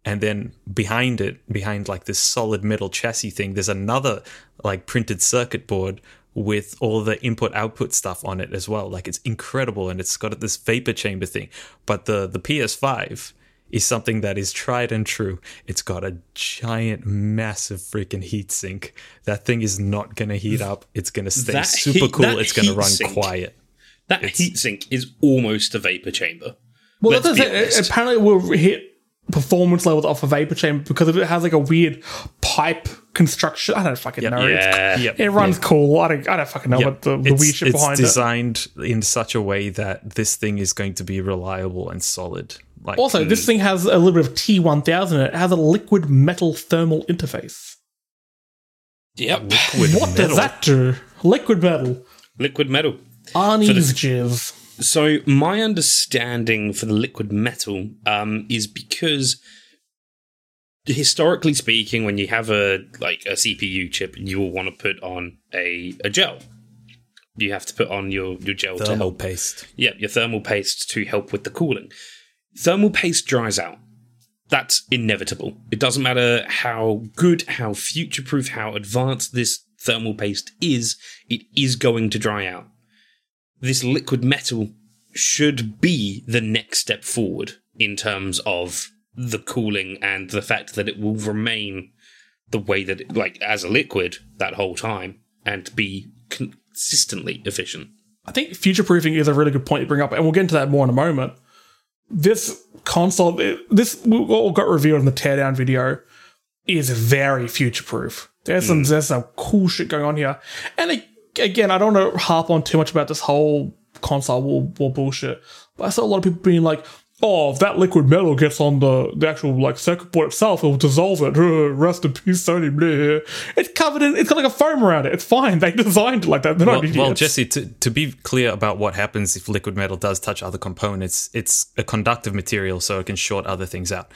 Speaker 2: and then behind it, behind like this solid metal chassis thing, there's another like printed circuit board with all the input output stuff on it as well. Like it's incredible, and it's got this vapor chamber thing. But the the PS5 is something that is tried and true. It's got a giant, massive freaking heat sink. That thing is not going to heat up. It's going to stay
Speaker 3: That
Speaker 2: super
Speaker 3: heat-
Speaker 2: cool. It's going to run
Speaker 3: sink-
Speaker 2: quiet.
Speaker 3: That heatsink is almost a vapor chamber.
Speaker 1: Well, that's it. apparently it will hit performance levels off a vapor chamber because it has like a weird pipe construction. I don't fucking know.
Speaker 3: Yeah.
Speaker 2: Yep.
Speaker 1: It runs cool. I don't, I don't fucking know
Speaker 2: Yep.
Speaker 1: what the, the
Speaker 2: it's,
Speaker 1: weird shit behind it.
Speaker 2: It's designed in such a way that this thing is going to be reliable and solid. Like
Speaker 1: Also, this thing has a little bit of T1000 in it. It has a liquid metal thermal interface.
Speaker 3: Yep.
Speaker 2: liquid
Speaker 1: What
Speaker 2: metal.
Speaker 1: does that do? Liquid metal.
Speaker 3: Liquid metal.
Speaker 1: Arnie's jizz.
Speaker 3: So my understanding for the liquid metal um, is because historically speaking, when you have a like a CPU chip, you will want to put on a, a gel. You have to put on your, your gel to
Speaker 2: thermal
Speaker 3: help
Speaker 2: paste?
Speaker 3: yeah, your thermal paste to help with the cooling. Thermal paste dries out. That's inevitable. It doesn't matter how good, how future proof, how advanced this thermal paste is, it is going to dry out. This liquid metal should be the next step forward in terms of the cooling and the fact that it will remain the way that it, like as a liquid that whole time and be consistently efficient.
Speaker 1: I think future proofing is a really good point to bring up, and we'll get into that more in a moment. This console, this what got revealed in the teardown video, is very future proof. There's some mm. there's some cool shit going on here, and it, again, I don't want to harp on too much about this whole console war, war bullshit, but I saw a lot of people being like. Oh, if that liquid metal gets on the, the actual like circuit board itself, it'll dissolve it. Rest in peace, Sony. Blah. It's covered in. It's got like a foam around it. It's fine. They designed it like that. They're
Speaker 2: Well,
Speaker 1: not
Speaker 2: well,
Speaker 1: idiots.
Speaker 2: Jesse, to, to be clear about what happens if liquid metal does touch other components, it's a conductive material, so it can short other things out.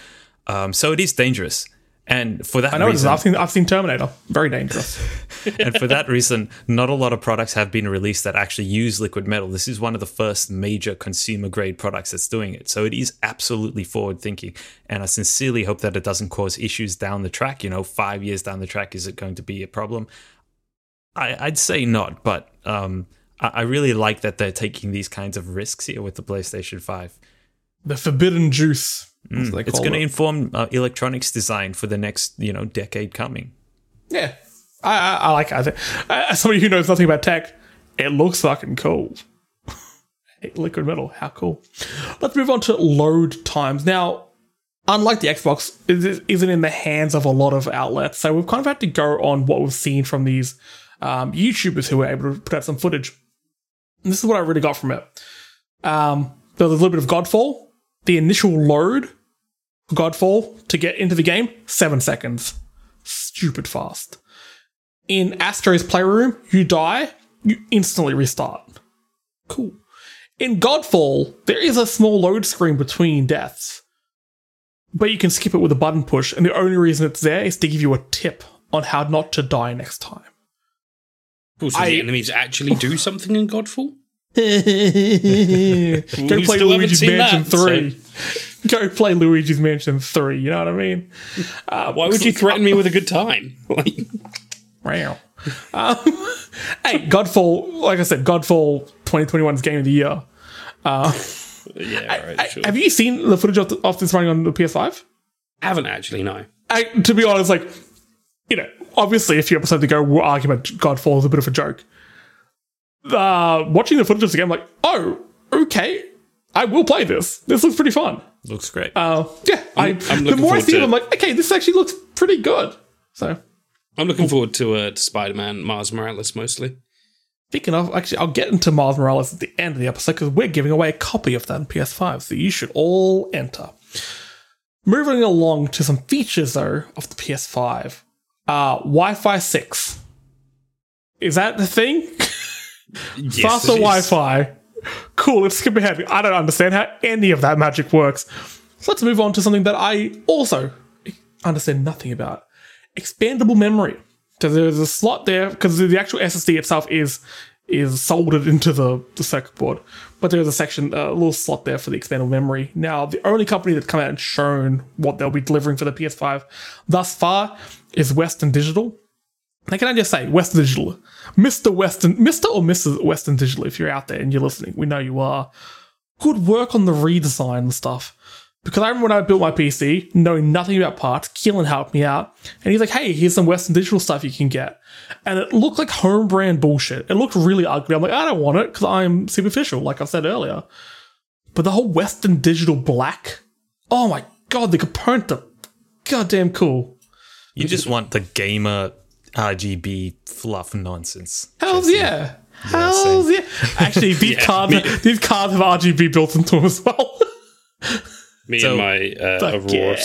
Speaker 2: Um, so it is dangerous, and for that
Speaker 1: I know
Speaker 2: reason,
Speaker 1: I've seen I've seen Terminator. Very dangerous.
Speaker 2: and for that reason, not a lot of products have been released that actually use liquid metal. This is one of the first major consumer grade products that's doing it. So it is absolutely forward thinking. And I sincerely hope that it doesn't cause issues down the track. You know, five years down the track, is it going to be a problem? I, I'd say not, but um, I, I really like that they're taking these kinds of risks here with the PlayStation 5.
Speaker 1: the forbidden juice. They
Speaker 2: It's going to inform uh, electronics design for the next, you know, decade coming.
Speaker 1: yeah. I, I, I like it. I think, as somebody who knows nothing about tech, it looks fucking cool. Liquid metal, how cool. Let's move on to load times. Now, unlike the Xbox, it isn't in the hands of a lot of outlets, so we've kind of had to go on what we've seen from these um, YouTubers who were able to put out some footage. And this is what I really got from it. Um, there was a little bit of Godfall. The initial load for Godfall to get into the game, seven seconds. Stupid fast. In Astro's Playroom, you die, you instantly restart. Cool. In Godfall, there is a small load screen between deaths, but you can skip it with a button push, and the only reason it's there is to give you a tip on how not to die next time.
Speaker 3: Cool, so
Speaker 1: I-
Speaker 3: the enemies actually do something in Godfall?
Speaker 1: Go play Luigi's Mansion
Speaker 3: that,
Speaker 1: 3. Go play Luigi's Mansion 3, you know what I mean? Uh,
Speaker 3: Why would you threaten me with a good time? Like,
Speaker 1: Wow. Um, hey, Godfall, like I said, Godfall 2021's Game of the Year.
Speaker 3: yeah, right,
Speaker 1: I-
Speaker 3: sure.
Speaker 1: Have you seen the footage of, the, of this running on the PS5?
Speaker 3: haven't actually, no.
Speaker 1: I, to be honest, like, you know, obviously a few episodes ago, we'll argue about Godfall is a bit of a joke. Uh, watching the footage of the game, like, oh, okay, I will play this. This looks pretty fun.
Speaker 2: Looks great.
Speaker 1: Uh, yeah, I,
Speaker 3: I'm
Speaker 1: the more I see it, I'm like, okay, this actually looks pretty good. So,
Speaker 3: I'm looking forward to, uh, to Spider Man Miles Morales mostly.
Speaker 1: Speaking of, actually, I'll get into Miles Morales at the end of the episode because we're giving away a copy of that on PS5, so you should all enter. Moving along to some features, though, of the PS5. Uh, Wi Fi 6. Is that the thing?
Speaker 3: Yes,
Speaker 1: Faster. Wi Fi. Cool, let's skip ahead. I don't understand how any of that magic works. So let's move on to something that I also understand nothing about. expandable memory. So there's a slot there because the actual SSD itself is is soldered into the, the circuit board, but there's a section, a little slot there for the expandable memory. Now, the only company that's come out and shown what they'll be delivering for the PS5 thus far is Western Digital. Now, can I just say, Western Digital, Mr. Western, Mr. or Mrs. Western Digital, if you're out there and you're listening, we know you are. Good work on the redesign and stuff. Because I remember when I built my PC, knowing nothing about parts, Keelan helped me out. And he's like, hey, here's some Western Digital stuff you can get. And it looked like home brand bullshit. It looked really ugly. I'm like, I don't want it because I'm superficial, like I said earlier. But the whole Western Digital black, oh my god, the component are goddamn cool.
Speaker 2: You just want the gamer RGB fluff nonsense.
Speaker 1: Hells
Speaker 2: Jesse.
Speaker 1: yeah. Hells yeah. Actually, these
Speaker 3: Yeah,
Speaker 1: cards these cards have RGB built into them as well.
Speaker 3: Me
Speaker 2: So-
Speaker 3: and my uh, Aurora
Speaker 1: yeah.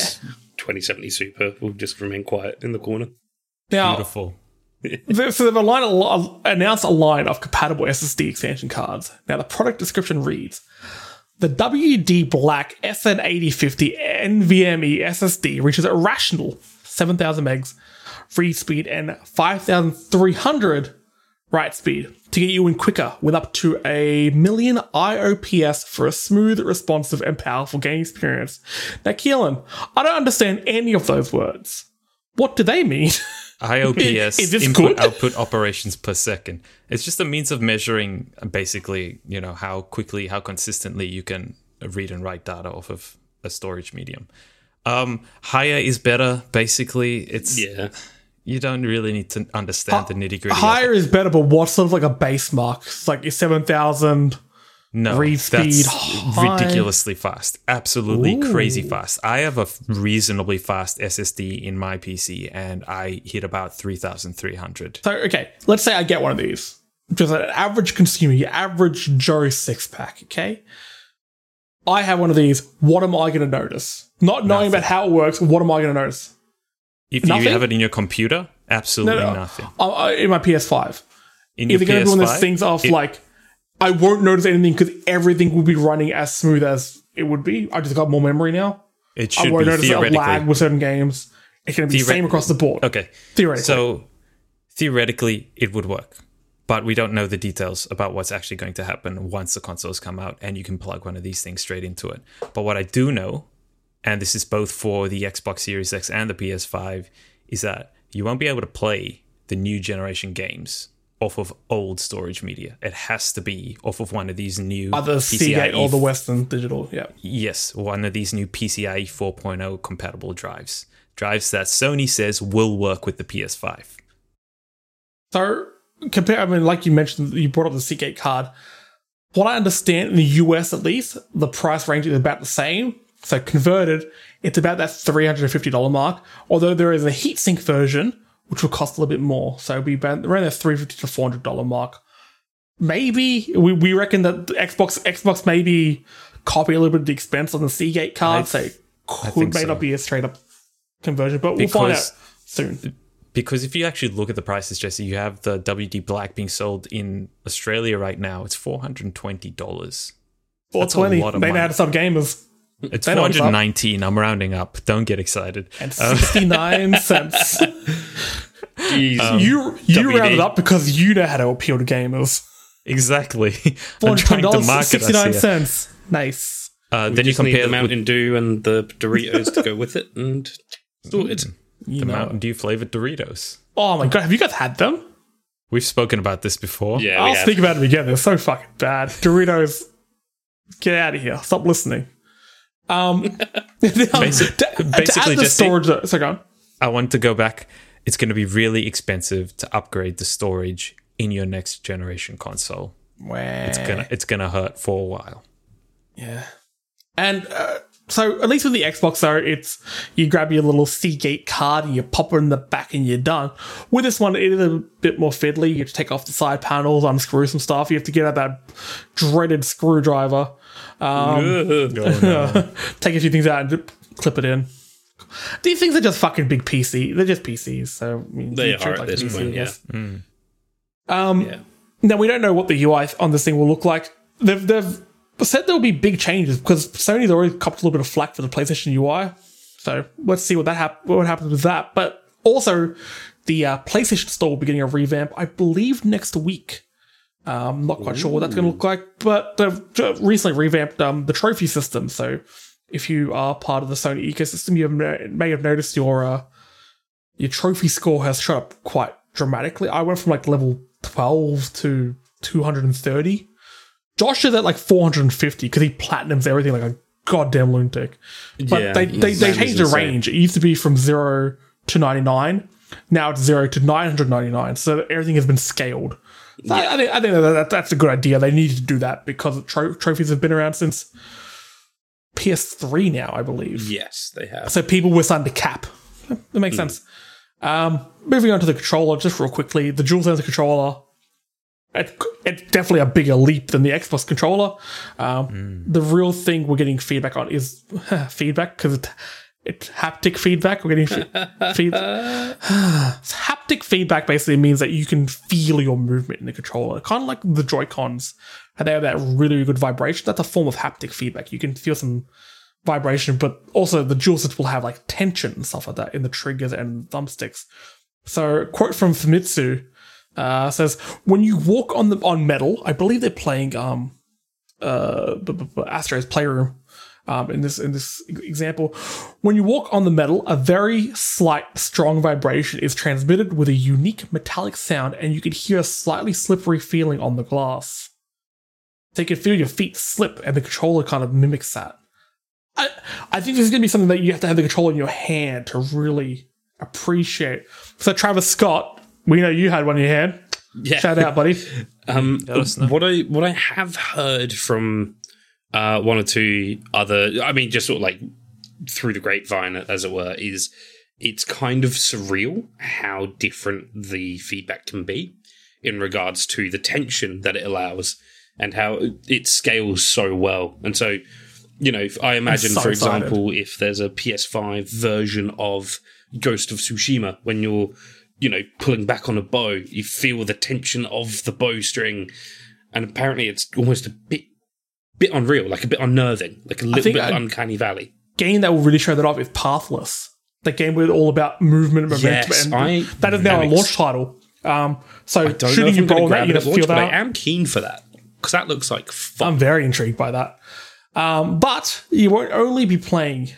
Speaker 3: 2070 Super will just remain quiet in the corner.
Speaker 1: now,
Speaker 2: Beautiful.
Speaker 1: So they've aligned a lo- announced a line of compatible SSD expansion cards. Now the product description reads: the WD Black SN8050 NVMe SSD reaches a rational 7,000 megs read speed and 5,300 write speed to get you in quicker with up to a million IOPS for a smooth, responsive, and powerful game experience. Now, Keelan, I don't understand any of those words. What do they mean?
Speaker 2: IOPS
Speaker 1: Is this
Speaker 2: input
Speaker 1: good?
Speaker 2: output operations per second. It's just a means of measuring basically, you know, how quickly, how consistently you can read and write data off of a storage medium. Um, higher is better. Basically, it's
Speaker 3: Yeah.
Speaker 2: You don't really need to understand the nitty gritty.
Speaker 1: Higher is better, but what's sort of like a base mark? It's like your 7,000.
Speaker 2: no,
Speaker 1: read speed high.
Speaker 2: ridiculously fast, absolutely crazy fast. I have a reasonably fast SSD in my PC, and I hit about three thousand three hundred.
Speaker 1: So, okay, let's say I get one of these. Just an average consumer, your average Joe six pack, okay? I have one of these. What am I going to notice? Not knowing about how it works, what am I going to notice?
Speaker 2: If
Speaker 1: Nothing?
Speaker 2: you have it in your computer, absolutely
Speaker 1: No, no.
Speaker 2: nothing.
Speaker 1: Uh, uh, in my PS5.
Speaker 2: In
Speaker 1: it going to be one of those things of
Speaker 2: it-
Speaker 1: like, I won't notice anything because everything will be running as smooth as it would be. I just got more memory now.
Speaker 2: it should I
Speaker 1: won't
Speaker 2: be
Speaker 1: notice a lag with certain games. It's going to be the
Speaker 2: Theoret-
Speaker 1: same across the board.
Speaker 2: Okay,
Speaker 1: Theoretically.
Speaker 2: so theoretically it would work, but we don't know the details about what's actually going to happen once the consoles come out, and you can plug one of these things straight into it. But what I do know, and this is both for the Xbox Series X and the PS5, is that you won't be able to play the new generation games off of old storage media. It has to be off of one of these new
Speaker 1: Either Seagate or the Western Digital. Yeah.
Speaker 2: Yes, one of these new PCIe 4.0 compatible drives. Drives that Sony says will work with the PS5.
Speaker 1: So compare. I mean, like you mentioned, you brought up the Seagate card. What I understand in the US, at least, the price range is about the same. So converted, it's about that three hundred and fifty dollar mark. Although there is a heatsink version, which will cost a little bit more. So it'll be about around the 350 to four hundred dollar mark. Maybe we, we reckon that the Xbox Xbox maybe copy a little bit of the expense on the Seagate card.
Speaker 2: I
Speaker 1: so it could may
Speaker 2: so.
Speaker 1: not be a straight up conversion, but we'll find out soon.
Speaker 2: Because if you actually look at the prices, Jesse, you have the WD Black being sold in Australia right now. It's four hundred and twenty dollars.
Speaker 1: Four twenty.
Speaker 2: lot of
Speaker 1: They know how to sub gamers.
Speaker 2: It's
Speaker 1: They
Speaker 2: four
Speaker 1: know what's
Speaker 2: hundred
Speaker 1: up.
Speaker 2: nineteen. I'm rounding up. Don't get excited.
Speaker 1: and um, 69 cents.
Speaker 3: Jeez.
Speaker 1: you um, you
Speaker 3: WD.
Speaker 1: rounded up because you know how to appeal to gamers.
Speaker 2: Exactly. I'm trying to
Speaker 1: $420,
Speaker 2: market
Speaker 1: 69 cents. Nice.
Speaker 2: Uh,
Speaker 3: We
Speaker 2: then you
Speaker 3: just need
Speaker 2: compare
Speaker 3: the
Speaker 2: with
Speaker 3: Mountain Dew and the Doritos to go with it, and sorted. Mm.
Speaker 1: You
Speaker 2: the
Speaker 1: know.
Speaker 2: Mountain Dew flavored Doritos.
Speaker 1: Oh my god, have you guys had them?
Speaker 2: We've spoken about this before.
Speaker 3: Yeah,
Speaker 1: I'll
Speaker 3: have.
Speaker 1: speak about them again. They're so fucking bad. Doritos, get out of here. Stop listening. Um,
Speaker 2: Basic-
Speaker 1: to, to
Speaker 2: basically just
Speaker 1: storage. So go on.
Speaker 2: I want to go back. It's going to be really expensive to upgrade the storage in your next generation console. It's gonna it's gonna hurt for a while.
Speaker 1: Yeah. And uh, so, at least with the Xbox, though, it's you grab your little Seagate card and you pop it in the back and you're done. With this one, it is a bit more fiddly. You have to take off the side panels, unscrew some stuff. You have to get out that dreaded screwdriver, take a few things out and clip it in. These things are just fucking big PC. They're just PCs. So I mean,
Speaker 3: They are
Speaker 1: it
Speaker 3: at this
Speaker 1: a PC,
Speaker 3: point,
Speaker 1: I guess.
Speaker 3: yeah.
Speaker 1: Um,
Speaker 3: Yeah.
Speaker 1: now we don't know what the UI on this thing will look like. They've they've said there will be big changes because Sony's already copped a little bit of flack for the PlayStation UI. So let's see what that hap- what happens with that. But Also, the uh, PlayStation Store will be getting a revamp, I believe, next week. Um, not quite sure what that's going to look like, but they've recently revamped um, the trophy system. So, if you are part of the Sony ecosystem, you may, may have noticed your uh, your trophy score has shot up quite dramatically. I went from like level 12 to 230. Josh is at like 450 because he platinums everything like a goddamn lunatic. But
Speaker 3: Yeah,
Speaker 1: they, they, they changed the range. It used to be from 0 to 99. Now it's 0 to 999. So everything has been scaled. So I, I think, I think that, that that's a good idea. They needed to do that because tro- trophies have been around since PS3 now, I believe.
Speaker 3: Yes, they have.
Speaker 1: So people were starting to cap. That makes sense. Um, moving on to the controller, just real quickly, the DualSense controller. It, it's definitely a bigger leap than the Xbox controller. Um, The real thing we're getting feedback on is feedback because it, it's haptic feedback. We're getting fe- feed- haptic feedback basically means that you can feel your movement in the controller, kind of like the Joy Cons. And they have that really, really good vibration. That's a form of haptic feedback. You can feel some vibration, but also the DualSense will have like tension and stuff like that in the triggers and thumbsticks. So, quote from Famitsu uh, says, "When you walk on the on metal, I believe they're playing um, uh, b- b- Astro's Playroom." Um, in this in this example, when you walk on the metal, a very slight, strong vibration is transmitted with a unique metallic sound, and you can hear a slightly slippery feeling on the glass. So you can feel your feet slip, and the controller kind of mimics that. I, I think this is going to be something that you have to have the controller in your hand to really appreciate. So, Travis Scott, we know you had one in your hand.
Speaker 3: Yeah.
Speaker 1: Shout out, buddy.
Speaker 3: Um,
Speaker 2: Let us know.
Speaker 3: what I what I have heard from uh, one or two other, I mean, just sort of like through the grapevine, as it were, is it's kind of surreal how different the feedback can be in regards to the tension that it allows and how it scales so well. And so, you know, I imagine,
Speaker 1: so
Speaker 3: for
Speaker 1: excited.
Speaker 3: example, if there's a PS5 version of Ghost of Tsushima, when you're, you know, pulling back on a bow, you feel the tension of the bowstring, and apparently it's almost a bit, bit unreal, like a bit unnerving, like a little bit
Speaker 1: I-
Speaker 3: uncanny valley.
Speaker 1: Game that will really show that off is Pathless. The game with all about movement and momentum.
Speaker 3: Yes,
Speaker 1: and
Speaker 3: I
Speaker 1: that is now a launch title. Um, so shooting
Speaker 3: if
Speaker 1: you
Speaker 3: going to
Speaker 1: that,
Speaker 3: launch,
Speaker 1: feel
Speaker 3: but
Speaker 1: that.
Speaker 3: I am keen for that because that looks like fun.
Speaker 1: I'm very intrigued by that. Um, but you won't only be playing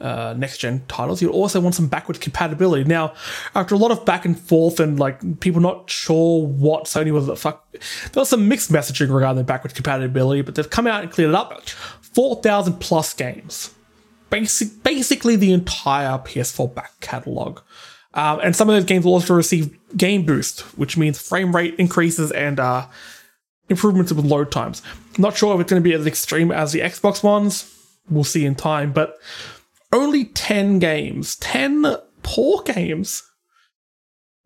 Speaker 1: uh, next gen titles, you also want some backwards compatibility. Now, after a lot of back and forth and like people not sure what Sony was the fuck, there was some mixed messaging regarding the backward compatibility, but they've come out and cleared it up. 4,000 plus games. Basic, basically the entire PS4 back catalog. Um, and some of those games will also receive Game Boost, which means frame rate increases and uh, improvements with load times. Not sure if it's going to be as extreme as the Xbox ones. We'll see in time, but only 10 games, 10 poor games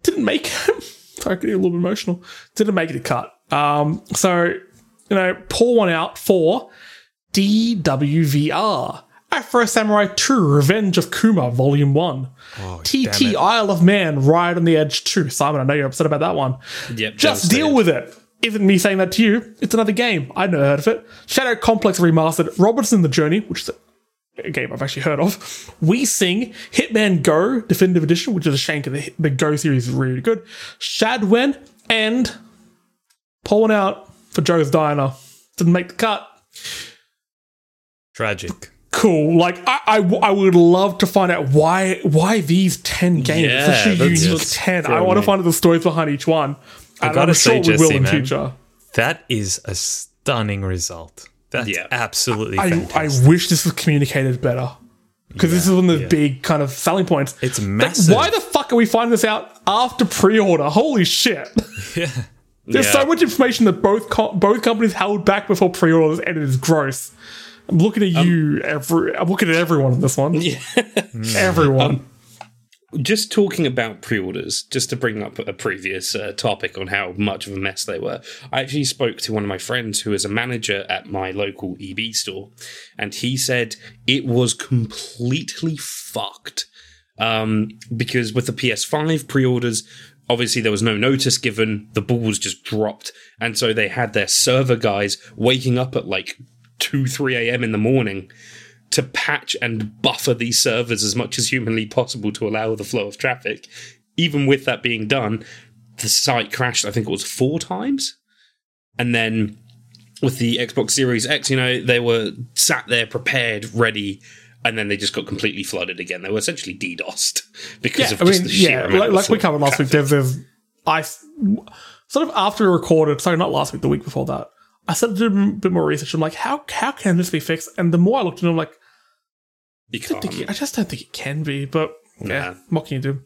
Speaker 1: didn't make it. Sorry, I get a little bit emotional. Didn't make it a cut. Um, so, you know, pour one out for DWVR. Afro Samurai 2 Revenge of Kuma Volume 1.
Speaker 2: Oh,
Speaker 1: TT. Isle of Man Ride on the Edge 2. Simon, I know you're upset about that one.
Speaker 3: Yep,
Speaker 1: Just deal with it. Isn't me saying that to you. It's another game. I'd never heard of it. Shadow Complex Remastered, Robinson the Journey, which is a game I've actually heard of. We Sing, Hitman Go Definitive Edition, which is a shame because the, the Go series is really good. Shadwen, and pulling out for Joe's Diner. Didn't make the cut.
Speaker 2: Tragic.
Speaker 1: Cool. Like I, I, I would love to find out why why these ten games,
Speaker 3: Yeah,
Speaker 1: especially
Speaker 3: that's
Speaker 1: unique ten. I want to find out the stories behind each one. And
Speaker 2: gotta
Speaker 1: I'm
Speaker 2: say,
Speaker 1: sure we will in
Speaker 2: man,
Speaker 1: future.
Speaker 2: That is a stunning result. That's
Speaker 3: Yeah.
Speaker 2: absolutely
Speaker 1: I,
Speaker 2: fantastic.
Speaker 1: I wish this was communicated better. Because this is one of the
Speaker 2: yeah.
Speaker 1: big kind of selling points.
Speaker 2: It's
Speaker 1: Like,
Speaker 2: massive.
Speaker 1: why the fuck are we finding this out after pre-order? Holy shit!
Speaker 2: yeah.
Speaker 1: There's
Speaker 3: Yeah.
Speaker 1: so much information that both co- both companies held back before pre-orders, and it is gross. I'm looking at um, you, every. I'm looking at everyone in this one. Everyone.
Speaker 3: Um, just talking about pre-orders, just to bring up a previous uh, topic on how much of a mess they were. I actually spoke to one of my friends who is a manager at my local EB store, and he said it was completely fucked um, because with the PS5 pre-orders. Obviously, there was no notice given. The ball was just dropped, and so they had their server guys waking up at like two, three a.m. in the morning to patch and buffer these servers as much as humanly possible to allow the flow of traffic. Even with that being done, the site crashed, I think it was four times. And then with the Xbox Series X, you know, they were sat there prepared, ready, and then they just got completely flooded again. They were essentially DDoSed because
Speaker 1: Yeah,
Speaker 3: of
Speaker 1: I
Speaker 3: just
Speaker 1: mean,
Speaker 3: the sheer
Speaker 1: yeah, like, like we covered last week.
Speaker 3: traffic.
Speaker 1: There's, I sort of after we recorded, sorry, not last week, the week before that. I started to do a bit more research. I'm like, how how can this be fixed? And the more I looked into it, I'm like,
Speaker 3: You
Speaker 1: I, think I just don't think it can be. But yeah, what can you do?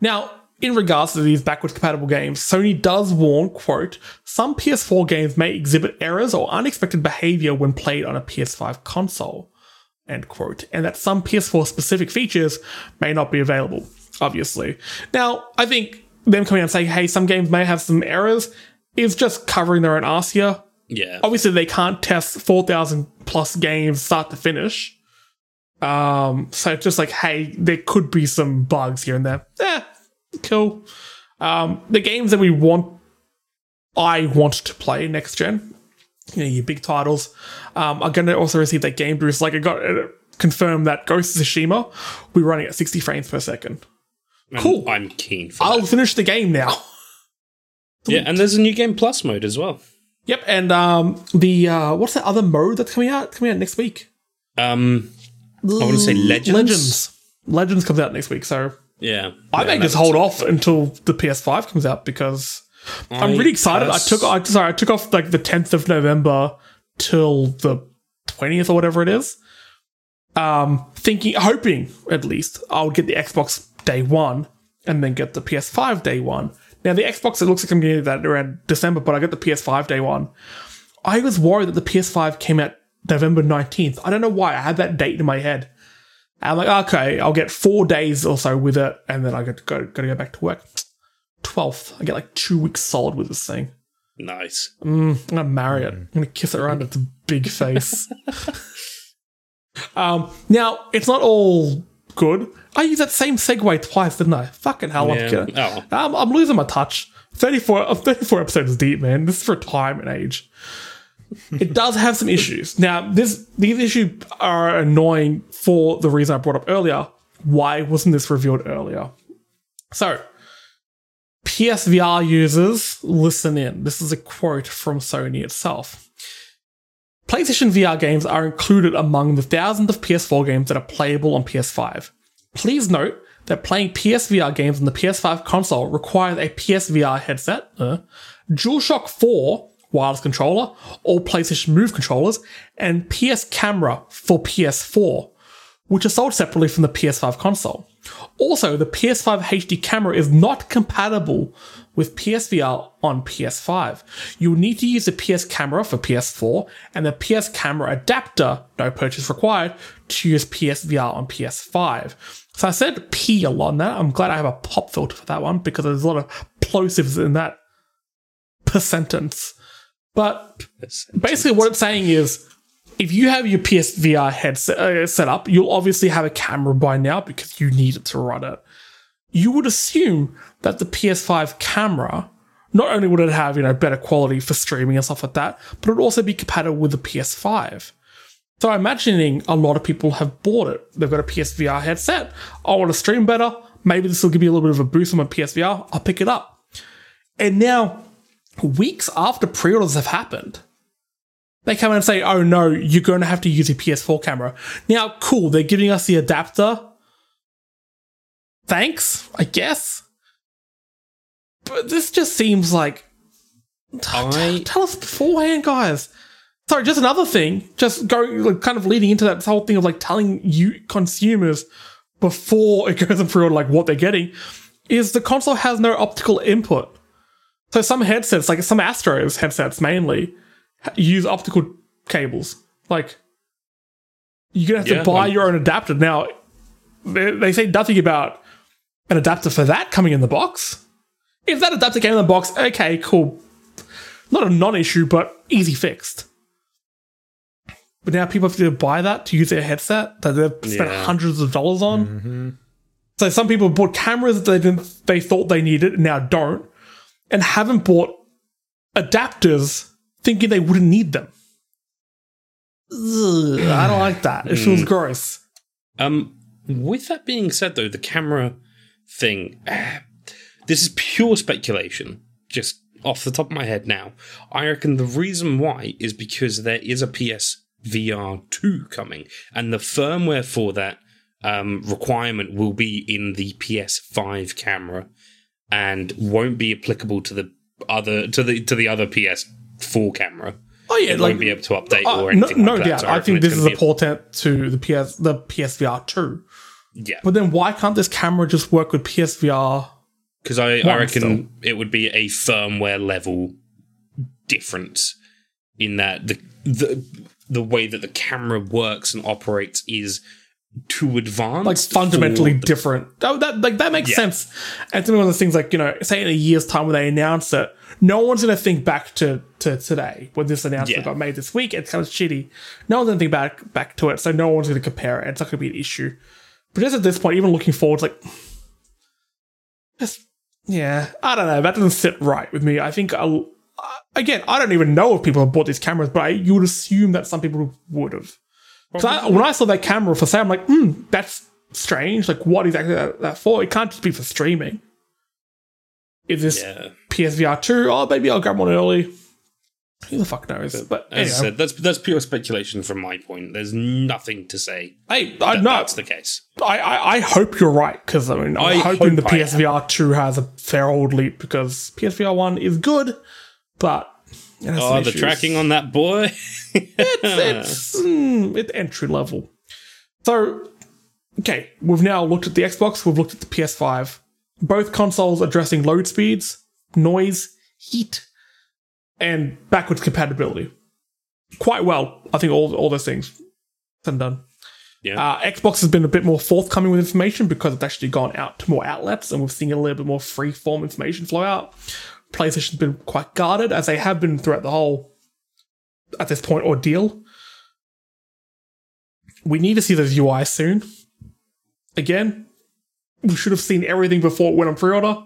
Speaker 1: Now, in regards to these backwards compatible games, Sony does warn, quote, some PS4 games may exhibit errors or unexpected behavior when played on a PS5 console, end quote, and that some PS4 specific features may not be available, obviously. Now, I think them coming out and saying, hey, some games may have some errors is just covering their own ass here.
Speaker 3: Yeah.
Speaker 1: Obviously, they can't test 4,000 plus games start to finish. Um, so just like, hey, there could be some bugs here and there. Eh, cool. Um, the games that we want, I want to play next gen, you know, your big titles, um, are going to also receive that game boost. Like, I got uh, confirmed that Ghost of Tsushima will be running at 60 frames per second.
Speaker 3: And
Speaker 1: cool.
Speaker 3: I'm keen for
Speaker 1: I'll
Speaker 3: that.
Speaker 1: finish the game now.
Speaker 3: Yeah, and there's a new game plus mode as well.
Speaker 1: Yep, and um, the uh, what's that other mode that's coming out? Coming out next week.
Speaker 3: Um, I want to say Legends.
Speaker 1: Legends. Legends comes out next week, so
Speaker 3: Yeah.
Speaker 1: I
Speaker 3: Yeah,
Speaker 1: may just hold off until the PS5 comes out because I'm really excited. I took I sorry, I took off like the 10th of November till the 20th or whatever it is. Um, thinking, hoping at least I'll get the Xbox day one and then get the PS5 day one. Now the Xbox, it looks like I'm getting that around December, but I get the PS5 day one. I was worried that the PS5 came out November 19th. I don't know why. I had that date in my head. I'm like, okay, I'll get four days or so with it, and then I got to go, got to go back to work. 12th. I get like two weeks solid with this thing.
Speaker 3: Nice.
Speaker 1: I'm gonna marry it. I'm gonna kiss it around its big face. um, now it's not all good. I used that same segue twice, didn't I? Fucking hell, I'm kidding.
Speaker 3: Oh.
Speaker 1: I'm, I'm losing my touch. 34, uh, 34 episodes deep, man. This is for time and age. It does have some issues. Now, this these issues are annoying for the reason I brought up earlier. Why wasn't this revealed earlier? So, PSVR users, listen in. This is a quote from Sony itself. PlayStation VR games are included among the thousands of PS4 games that are playable on PS5. Please note that playing PSVR games on the PS5 console requires a PSVR headset, uh, DualShock 4 wireless controller, or PlayStation Move controllers, and PS Camera for PS4 which are sold separately from the PS5 console. Also, the PS5 HD camera is not compatible with PSVR on PS5. You will need to use the PS camera for PS4 and the PS camera adapter, no purchase required, to use PSVR on PS5. So I said P a lot on that. I'm glad I have a pop filter for that one because there's a lot of plosives in that per sentence. But basically what it's saying is if you have your PSVR headset uh, set up, you'll obviously have a camera by now because you need it to run it. You would assume that the PS5 camera, not only would it have you know better quality for streaming and stuff like that, but it would also be compatible with the PS5. So I'm imagining a lot of people have bought it. They've got a PSVR headset. I want to stream better. Maybe this will give me a little bit of a boost on my PSVR. I'll pick it up. And now, weeks after pre-orders have happened, they come in and say, oh no, you're going to have to use your PS4 camera. Now, cool, they're giving us the adapter. Thanks, I guess. But this just seems like.
Speaker 3: I-
Speaker 1: Tell us beforehand, guys. Sorry, just another thing, just going, like, kind of leading into that whole thing of like telling you consumers before it goes in pre order, like what they're getting, is the console has no optical input. So some headsets, like some Astros headsets mainly, use optical cables. Like you're gonna have
Speaker 3: Yeah,
Speaker 1: to buy
Speaker 3: um,
Speaker 1: your own adapter. Now they, they say nothing about an adapter for that coming in the box. If that adapter came in the box, okay, cool. Not a non-issue, but easy fixed. But now people have to buy that to use their headset that they've spent
Speaker 3: Yeah.
Speaker 1: hundreds of dollars on. So some people bought cameras that they didn't they thought they needed and now don't, and haven't bought adapters thinking they wouldn't need them. ugh, I don't like that. It feels gross.
Speaker 3: Um, with that being said, though, the camera thing, this is pure speculation, just off the top of my head now. I reckon the reason why is because there is a PSVR 2 coming, and the firmware for that um, requirement will be in the PS5 camera and won't be applicable to the other to the to the other PS4 camera.
Speaker 1: Oh yeah,
Speaker 3: It
Speaker 1: like
Speaker 3: won't be able to update
Speaker 1: uh,
Speaker 3: or anything
Speaker 1: no
Speaker 3: like that.
Speaker 1: doubt.
Speaker 3: So
Speaker 1: I think this is a portent to the PS the PSVR two.
Speaker 3: yeah.
Speaker 1: But then why can't this camera just work with PSVR?
Speaker 3: Because I, I reckon it would be a firmware level difference in that the the the way that the camera works and operates is too advanced.
Speaker 1: Like fundamentally
Speaker 3: for
Speaker 1: different. Oh, that like that makes
Speaker 3: Yeah.
Speaker 1: sense. And to me, one of those things like you know, say in a year's time when they announce it, no one's gonna think back to to today when this announcement
Speaker 3: Yeah.
Speaker 1: got made this week. It's kind of shitty. No one's gonna think back back to it, so no one's gonna compare it. It's not gonna be an issue. But just at this point, even looking forward, it's like just yeah, I don't know. That doesn't sit right with me. I think I'll, uh, again, I don't even know if people have bought these cameras, but I, you would assume that some people would have. 'Cause I, when I saw that camera for sale, I'm like, hmm, that's strange. Like, what exactly that, that for? It can't just be for streaming. Is this
Speaker 3: Yeah.
Speaker 1: PSVR two? Oh, maybe I'll grab one early. Who the fuck knows? But
Speaker 3: As I said, that's that's pure speculation from my point. There's nothing to say
Speaker 1: hey, I
Speaker 3: that
Speaker 1: know.
Speaker 3: that's the case.
Speaker 1: I, I, I hope you're right because I mean I'm
Speaker 3: I
Speaker 1: hoping the
Speaker 3: hope I am.
Speaker 1: PSVR two has a fair old leap because PSVR one is good, but it has
Speaker 3: Oh, the
Speaker 1: issues.
Speaker 3: tracking on that boy.
Speaker 1: it's mm, it's entry level. So okay, we've now looked at the Xbox, we've looked at the PS5. Both consoles addressing load speeds, noise, heat, and backwards compatibility. Quite well, I think all all those things and done.
Speaker 3: Yeah.
Speaker 1: Uh, Xbox has been a bit more forthcoming with information because it's actually gone out to more outlets and we've seen a little bit more free form information flow out. PlayStation's been quite guarded as they have been throughout the whole, at this point, ordeal. We need to see those UI soon. Again, we should have seen everything before it went on pre-order.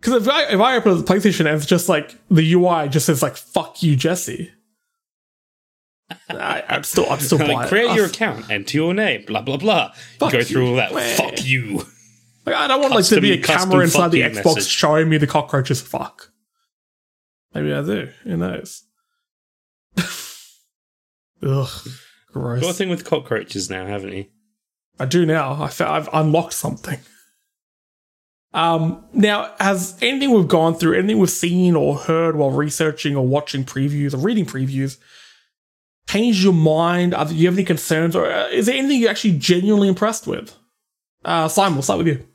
Speaker 1: Because if I, if I open up the PlayStation and it's just like the UI just says like "fuck you, Jesse," I, I'm still I'm still
Speaker 3: like, create your account, enter your name, blah blah blah.
Speaker 1: Fuck
Speaker 3: Go
Speaker 1: you.
Speaker 3: through all that. Fuck you.
Speaker 1: Like, I don't want like to be a camera inside the Xbox
Speaker 3: message.
Speaker 1: showing me the cockroaches. Fuck. Maybe I do. Who knows? Ugh, gross.
Speaker 3: Got a thing with cockroaches now, haven't you?
Speaker 1: I do now. I fe- I've unlocked something. Um, now, has anything we've gone through, anything we've seen or heard while researching or watching previews or reading previews, changed your mind? Are, do you have any concerns, or uh, is there anything you're actually genuinely impressed with? Uh, Simon, we'll start with you.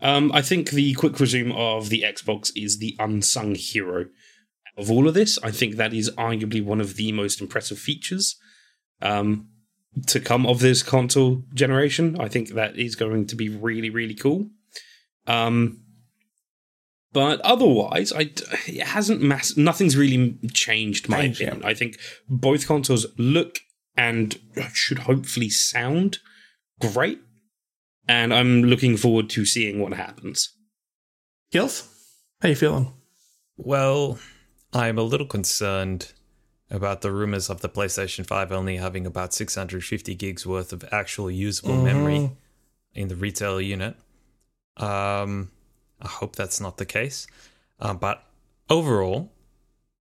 Speaker 3: Um, I think the quick resume of the Xbox is the unsung hero of all of this. I think that is arguably one of the most impressive features um, to come of this console generation. I think that is going to be really, really cool. Um, but otherwise, I it hasn't mass. Nothing's really changed my
Speaker 1: yeah.
Speaker 3: opinion. I think both consoles look and should hopefully sound great and I'm looking forward to seeing what happens.
Speaker 1: Gills, how you feeling?
Speaker 2: Well, I'm a little concerned about the rumors of the PlayStation 5 only having about 650 gigs worth of actual usable memory in the retail unit. Um, I hope that's not the case. Um, but overall,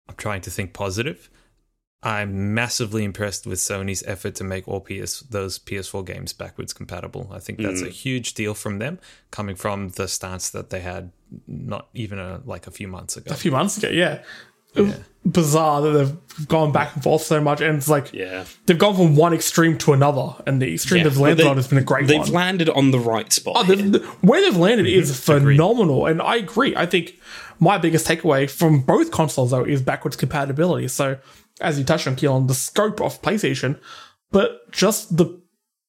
Speaker 2: I'm trying to think positive. I'm massively impressed with Sony's effort to make all PS those PS4 games backwards compatible. I think that's a huge deal from them, coming from the stance that they had not even a, like a few months ago.
Speaker 1: A few months ago, yeah. It was Bizarre that they've gone back and forth so much, and it's like
Speaker 3: Yeah.
Speaker 1: they've gone from one extreme to another, and the extreme they've landed on has been a great
Speaker 3: They've
Speaker 1: one.
Speaker 3: landed on the right spot.
Speaker 1: Oh, they've- the- where they've landed is
Speaker 3: Mm-hmm.
Speaker 1: phenomenal, and I agree. I think my biggest takeaway from both consoles though is backwards compatibility. So, as you touched on, Keelan, the scope of PlayStation, but just the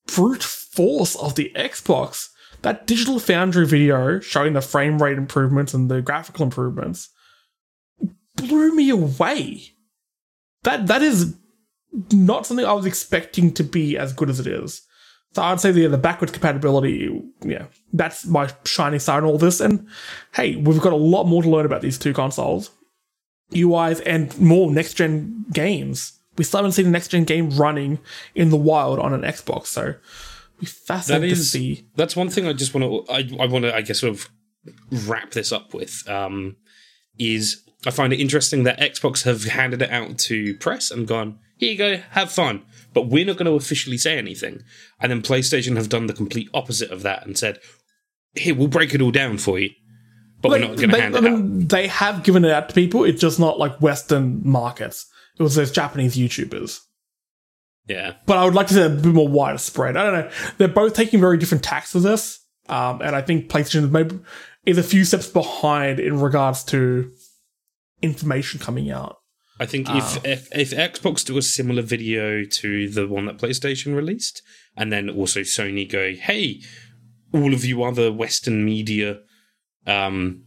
Speaker 1: brute force of the Xbox. That Digital Foundry video showing the frame rate improvements and the graphical improvements blew me away. That that is not something I was expecting to be as good as it is. So I'd say the the backwards compatibility, yeah, that's my shining star in all this. And hey, we've got a lot more to learn about these two consoles, UIs, and more next gen games. we still haven't seen a next gen game running in the wild on an Xbox. So we fascinating
Speaker 3: That
Speaker 1: to see.
Speaker 3: that's one thing I just want to I, I want to I guess sort of wrap this up with um, is I find it interesting that Xbox have handed it out to press and gone here you go have fun but we're not going to officially say anything and then PlayStation have done the complete opposite of that and said here we'll break it all down for you but we're not going to
Speaker 1: They-
Speaker 3: hand
Speaker 1: I
Speaker 3: it out.
Speaker 1: they have given it out to people. It's just not like Western markets. It was those Japanese YouTubers.
Speaker 3: Yeah,
Speaker 1: but I would like to see a bit more widespread. I don't know. They're both taking very different tacks with this, um, and I think PlayStation is maybe is a few steps behind in regards to information coming out.
Speaker 3: I think
Speaker 1: Ah.
Speaker 3: if, if if Xbox do a similar video to the one that PlayStation released, and then also Sony go, hey, all of you other Western media, um,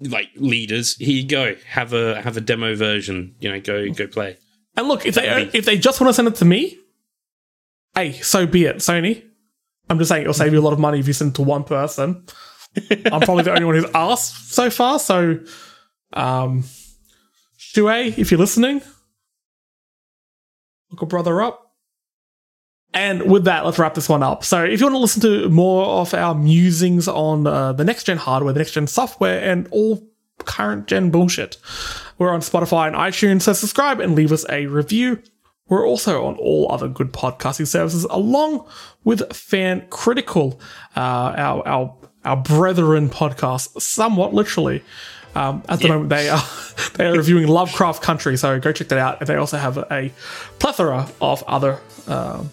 Speaker 3: like leaders, here you go, have a have a demo version, you know, go go play.
Speaker 1: And look, if they if they just want to send it to me, hey, so be it, Sony. I'm just saying it'll save you a lot of money if you send it to one person. I'm probably the only one who's asked so far, so um Shuhei, if you're listening, look a brother up. And with that, let's wrap this one up. So, if you want to listen to more of our musings on uh, the next gen hardware, the next gen software, and all current gen bullshit, we're on Spotify and iTunes. So, subscribe and leave us a review. We're also on all other good podcasting services, along with Fan Critical, uh, our our our brethren podcast, somewhat literally. Um, at the moment, they are they are reviewing Lovecraft Country, so go check that out. And they also have a plethora of other um,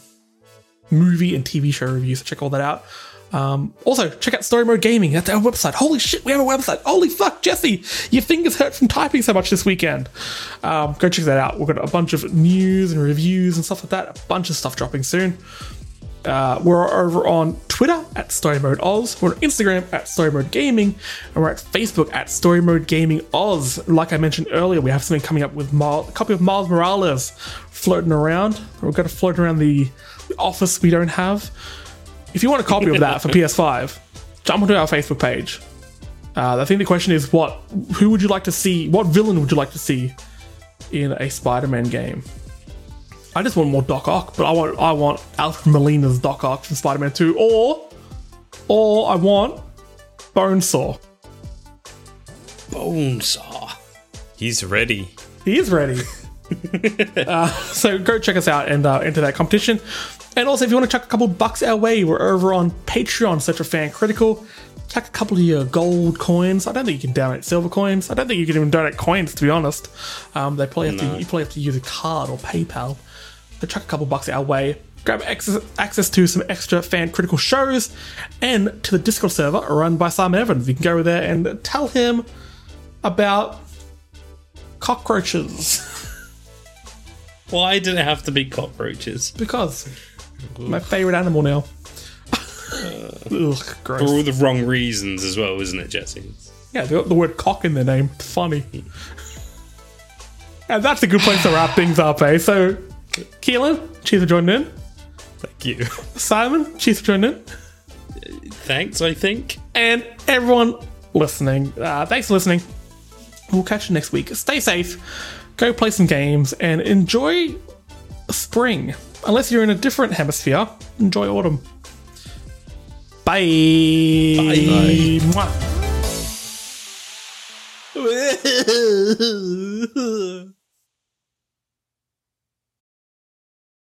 Speaker 1: movie and TV show reviews. So check all that out. Um, also, check out Story Mode Gaming. That's our website. Holy shit, we have a website. Holy fuck, Jesse, your fingers hurt from typing so much this weekend. Um, go check that out. We've got a bunch of news and reviews and stuff like that. A bunch of stuff dropping soon. Uh, we're over on Twitter at Story Mode Oz. We're on Instagram at Story Mode Gaming, and we're at Facebook at Story Mode Gaming Oz. Like I mentioned earlier, we have something coming up with a copy of Miles Morales floating around. We're going to float around the office we don't have. If you want a copy of that for PS5, jump onto our Facebook page. Uh, I think the question is, what? Who would you like to see? What villain would you like to see in a Spider-Man game? I just want more Doc Ock, but I want I want Alfred Molina's Doc Ock from Spider-Man 2, or or I want Bonesaw.
Speaker 3: Bonesaw.
Speaker 2: He's ready.
Speaker 1: He is ready. uh, so go check us out and uh, enter that competition. And also, if you want to chuck a couple bucks our way, we're over on Patreon, such a fan critical. Chuck a couple of your gold coins. I don't think you can donate silver coins. I don't think you can even donate coins, to be honest. Um, they probably have to. You probably have to use a card or PayPal. So chuck a couple bucks our way. Grab access, access to some extra fan critical shows and to the Discord server run by Simon Evans. You can go over there and tell him about cockroaches.
Speaker 3: Why did it have to be cockroaches?
Speaker 1: Because my favorite animal now. Ugh,
Speaker 3: For all the wrong reasons as well, isn't it, Jesse?
Speaker 1: Yeah, they got the word cock in their name. Funny. and that's a good place to wrap things up, eh? So, Keelan, cheers for joining in.
Speaker 2: Thank you.
Speaker 1: Simon, cheers for joining in.
Speaker 3: Thanks, I think.
Speaker 1: And everyone listening, uh, thanks for listening. We'll catch you next week. Stay safe, go play some games, and enjoy spring. Unless you're in a different hemisphere, enjoy autumn. Bye.
Speaker 3: Bye.
Speaker 1: Mwah.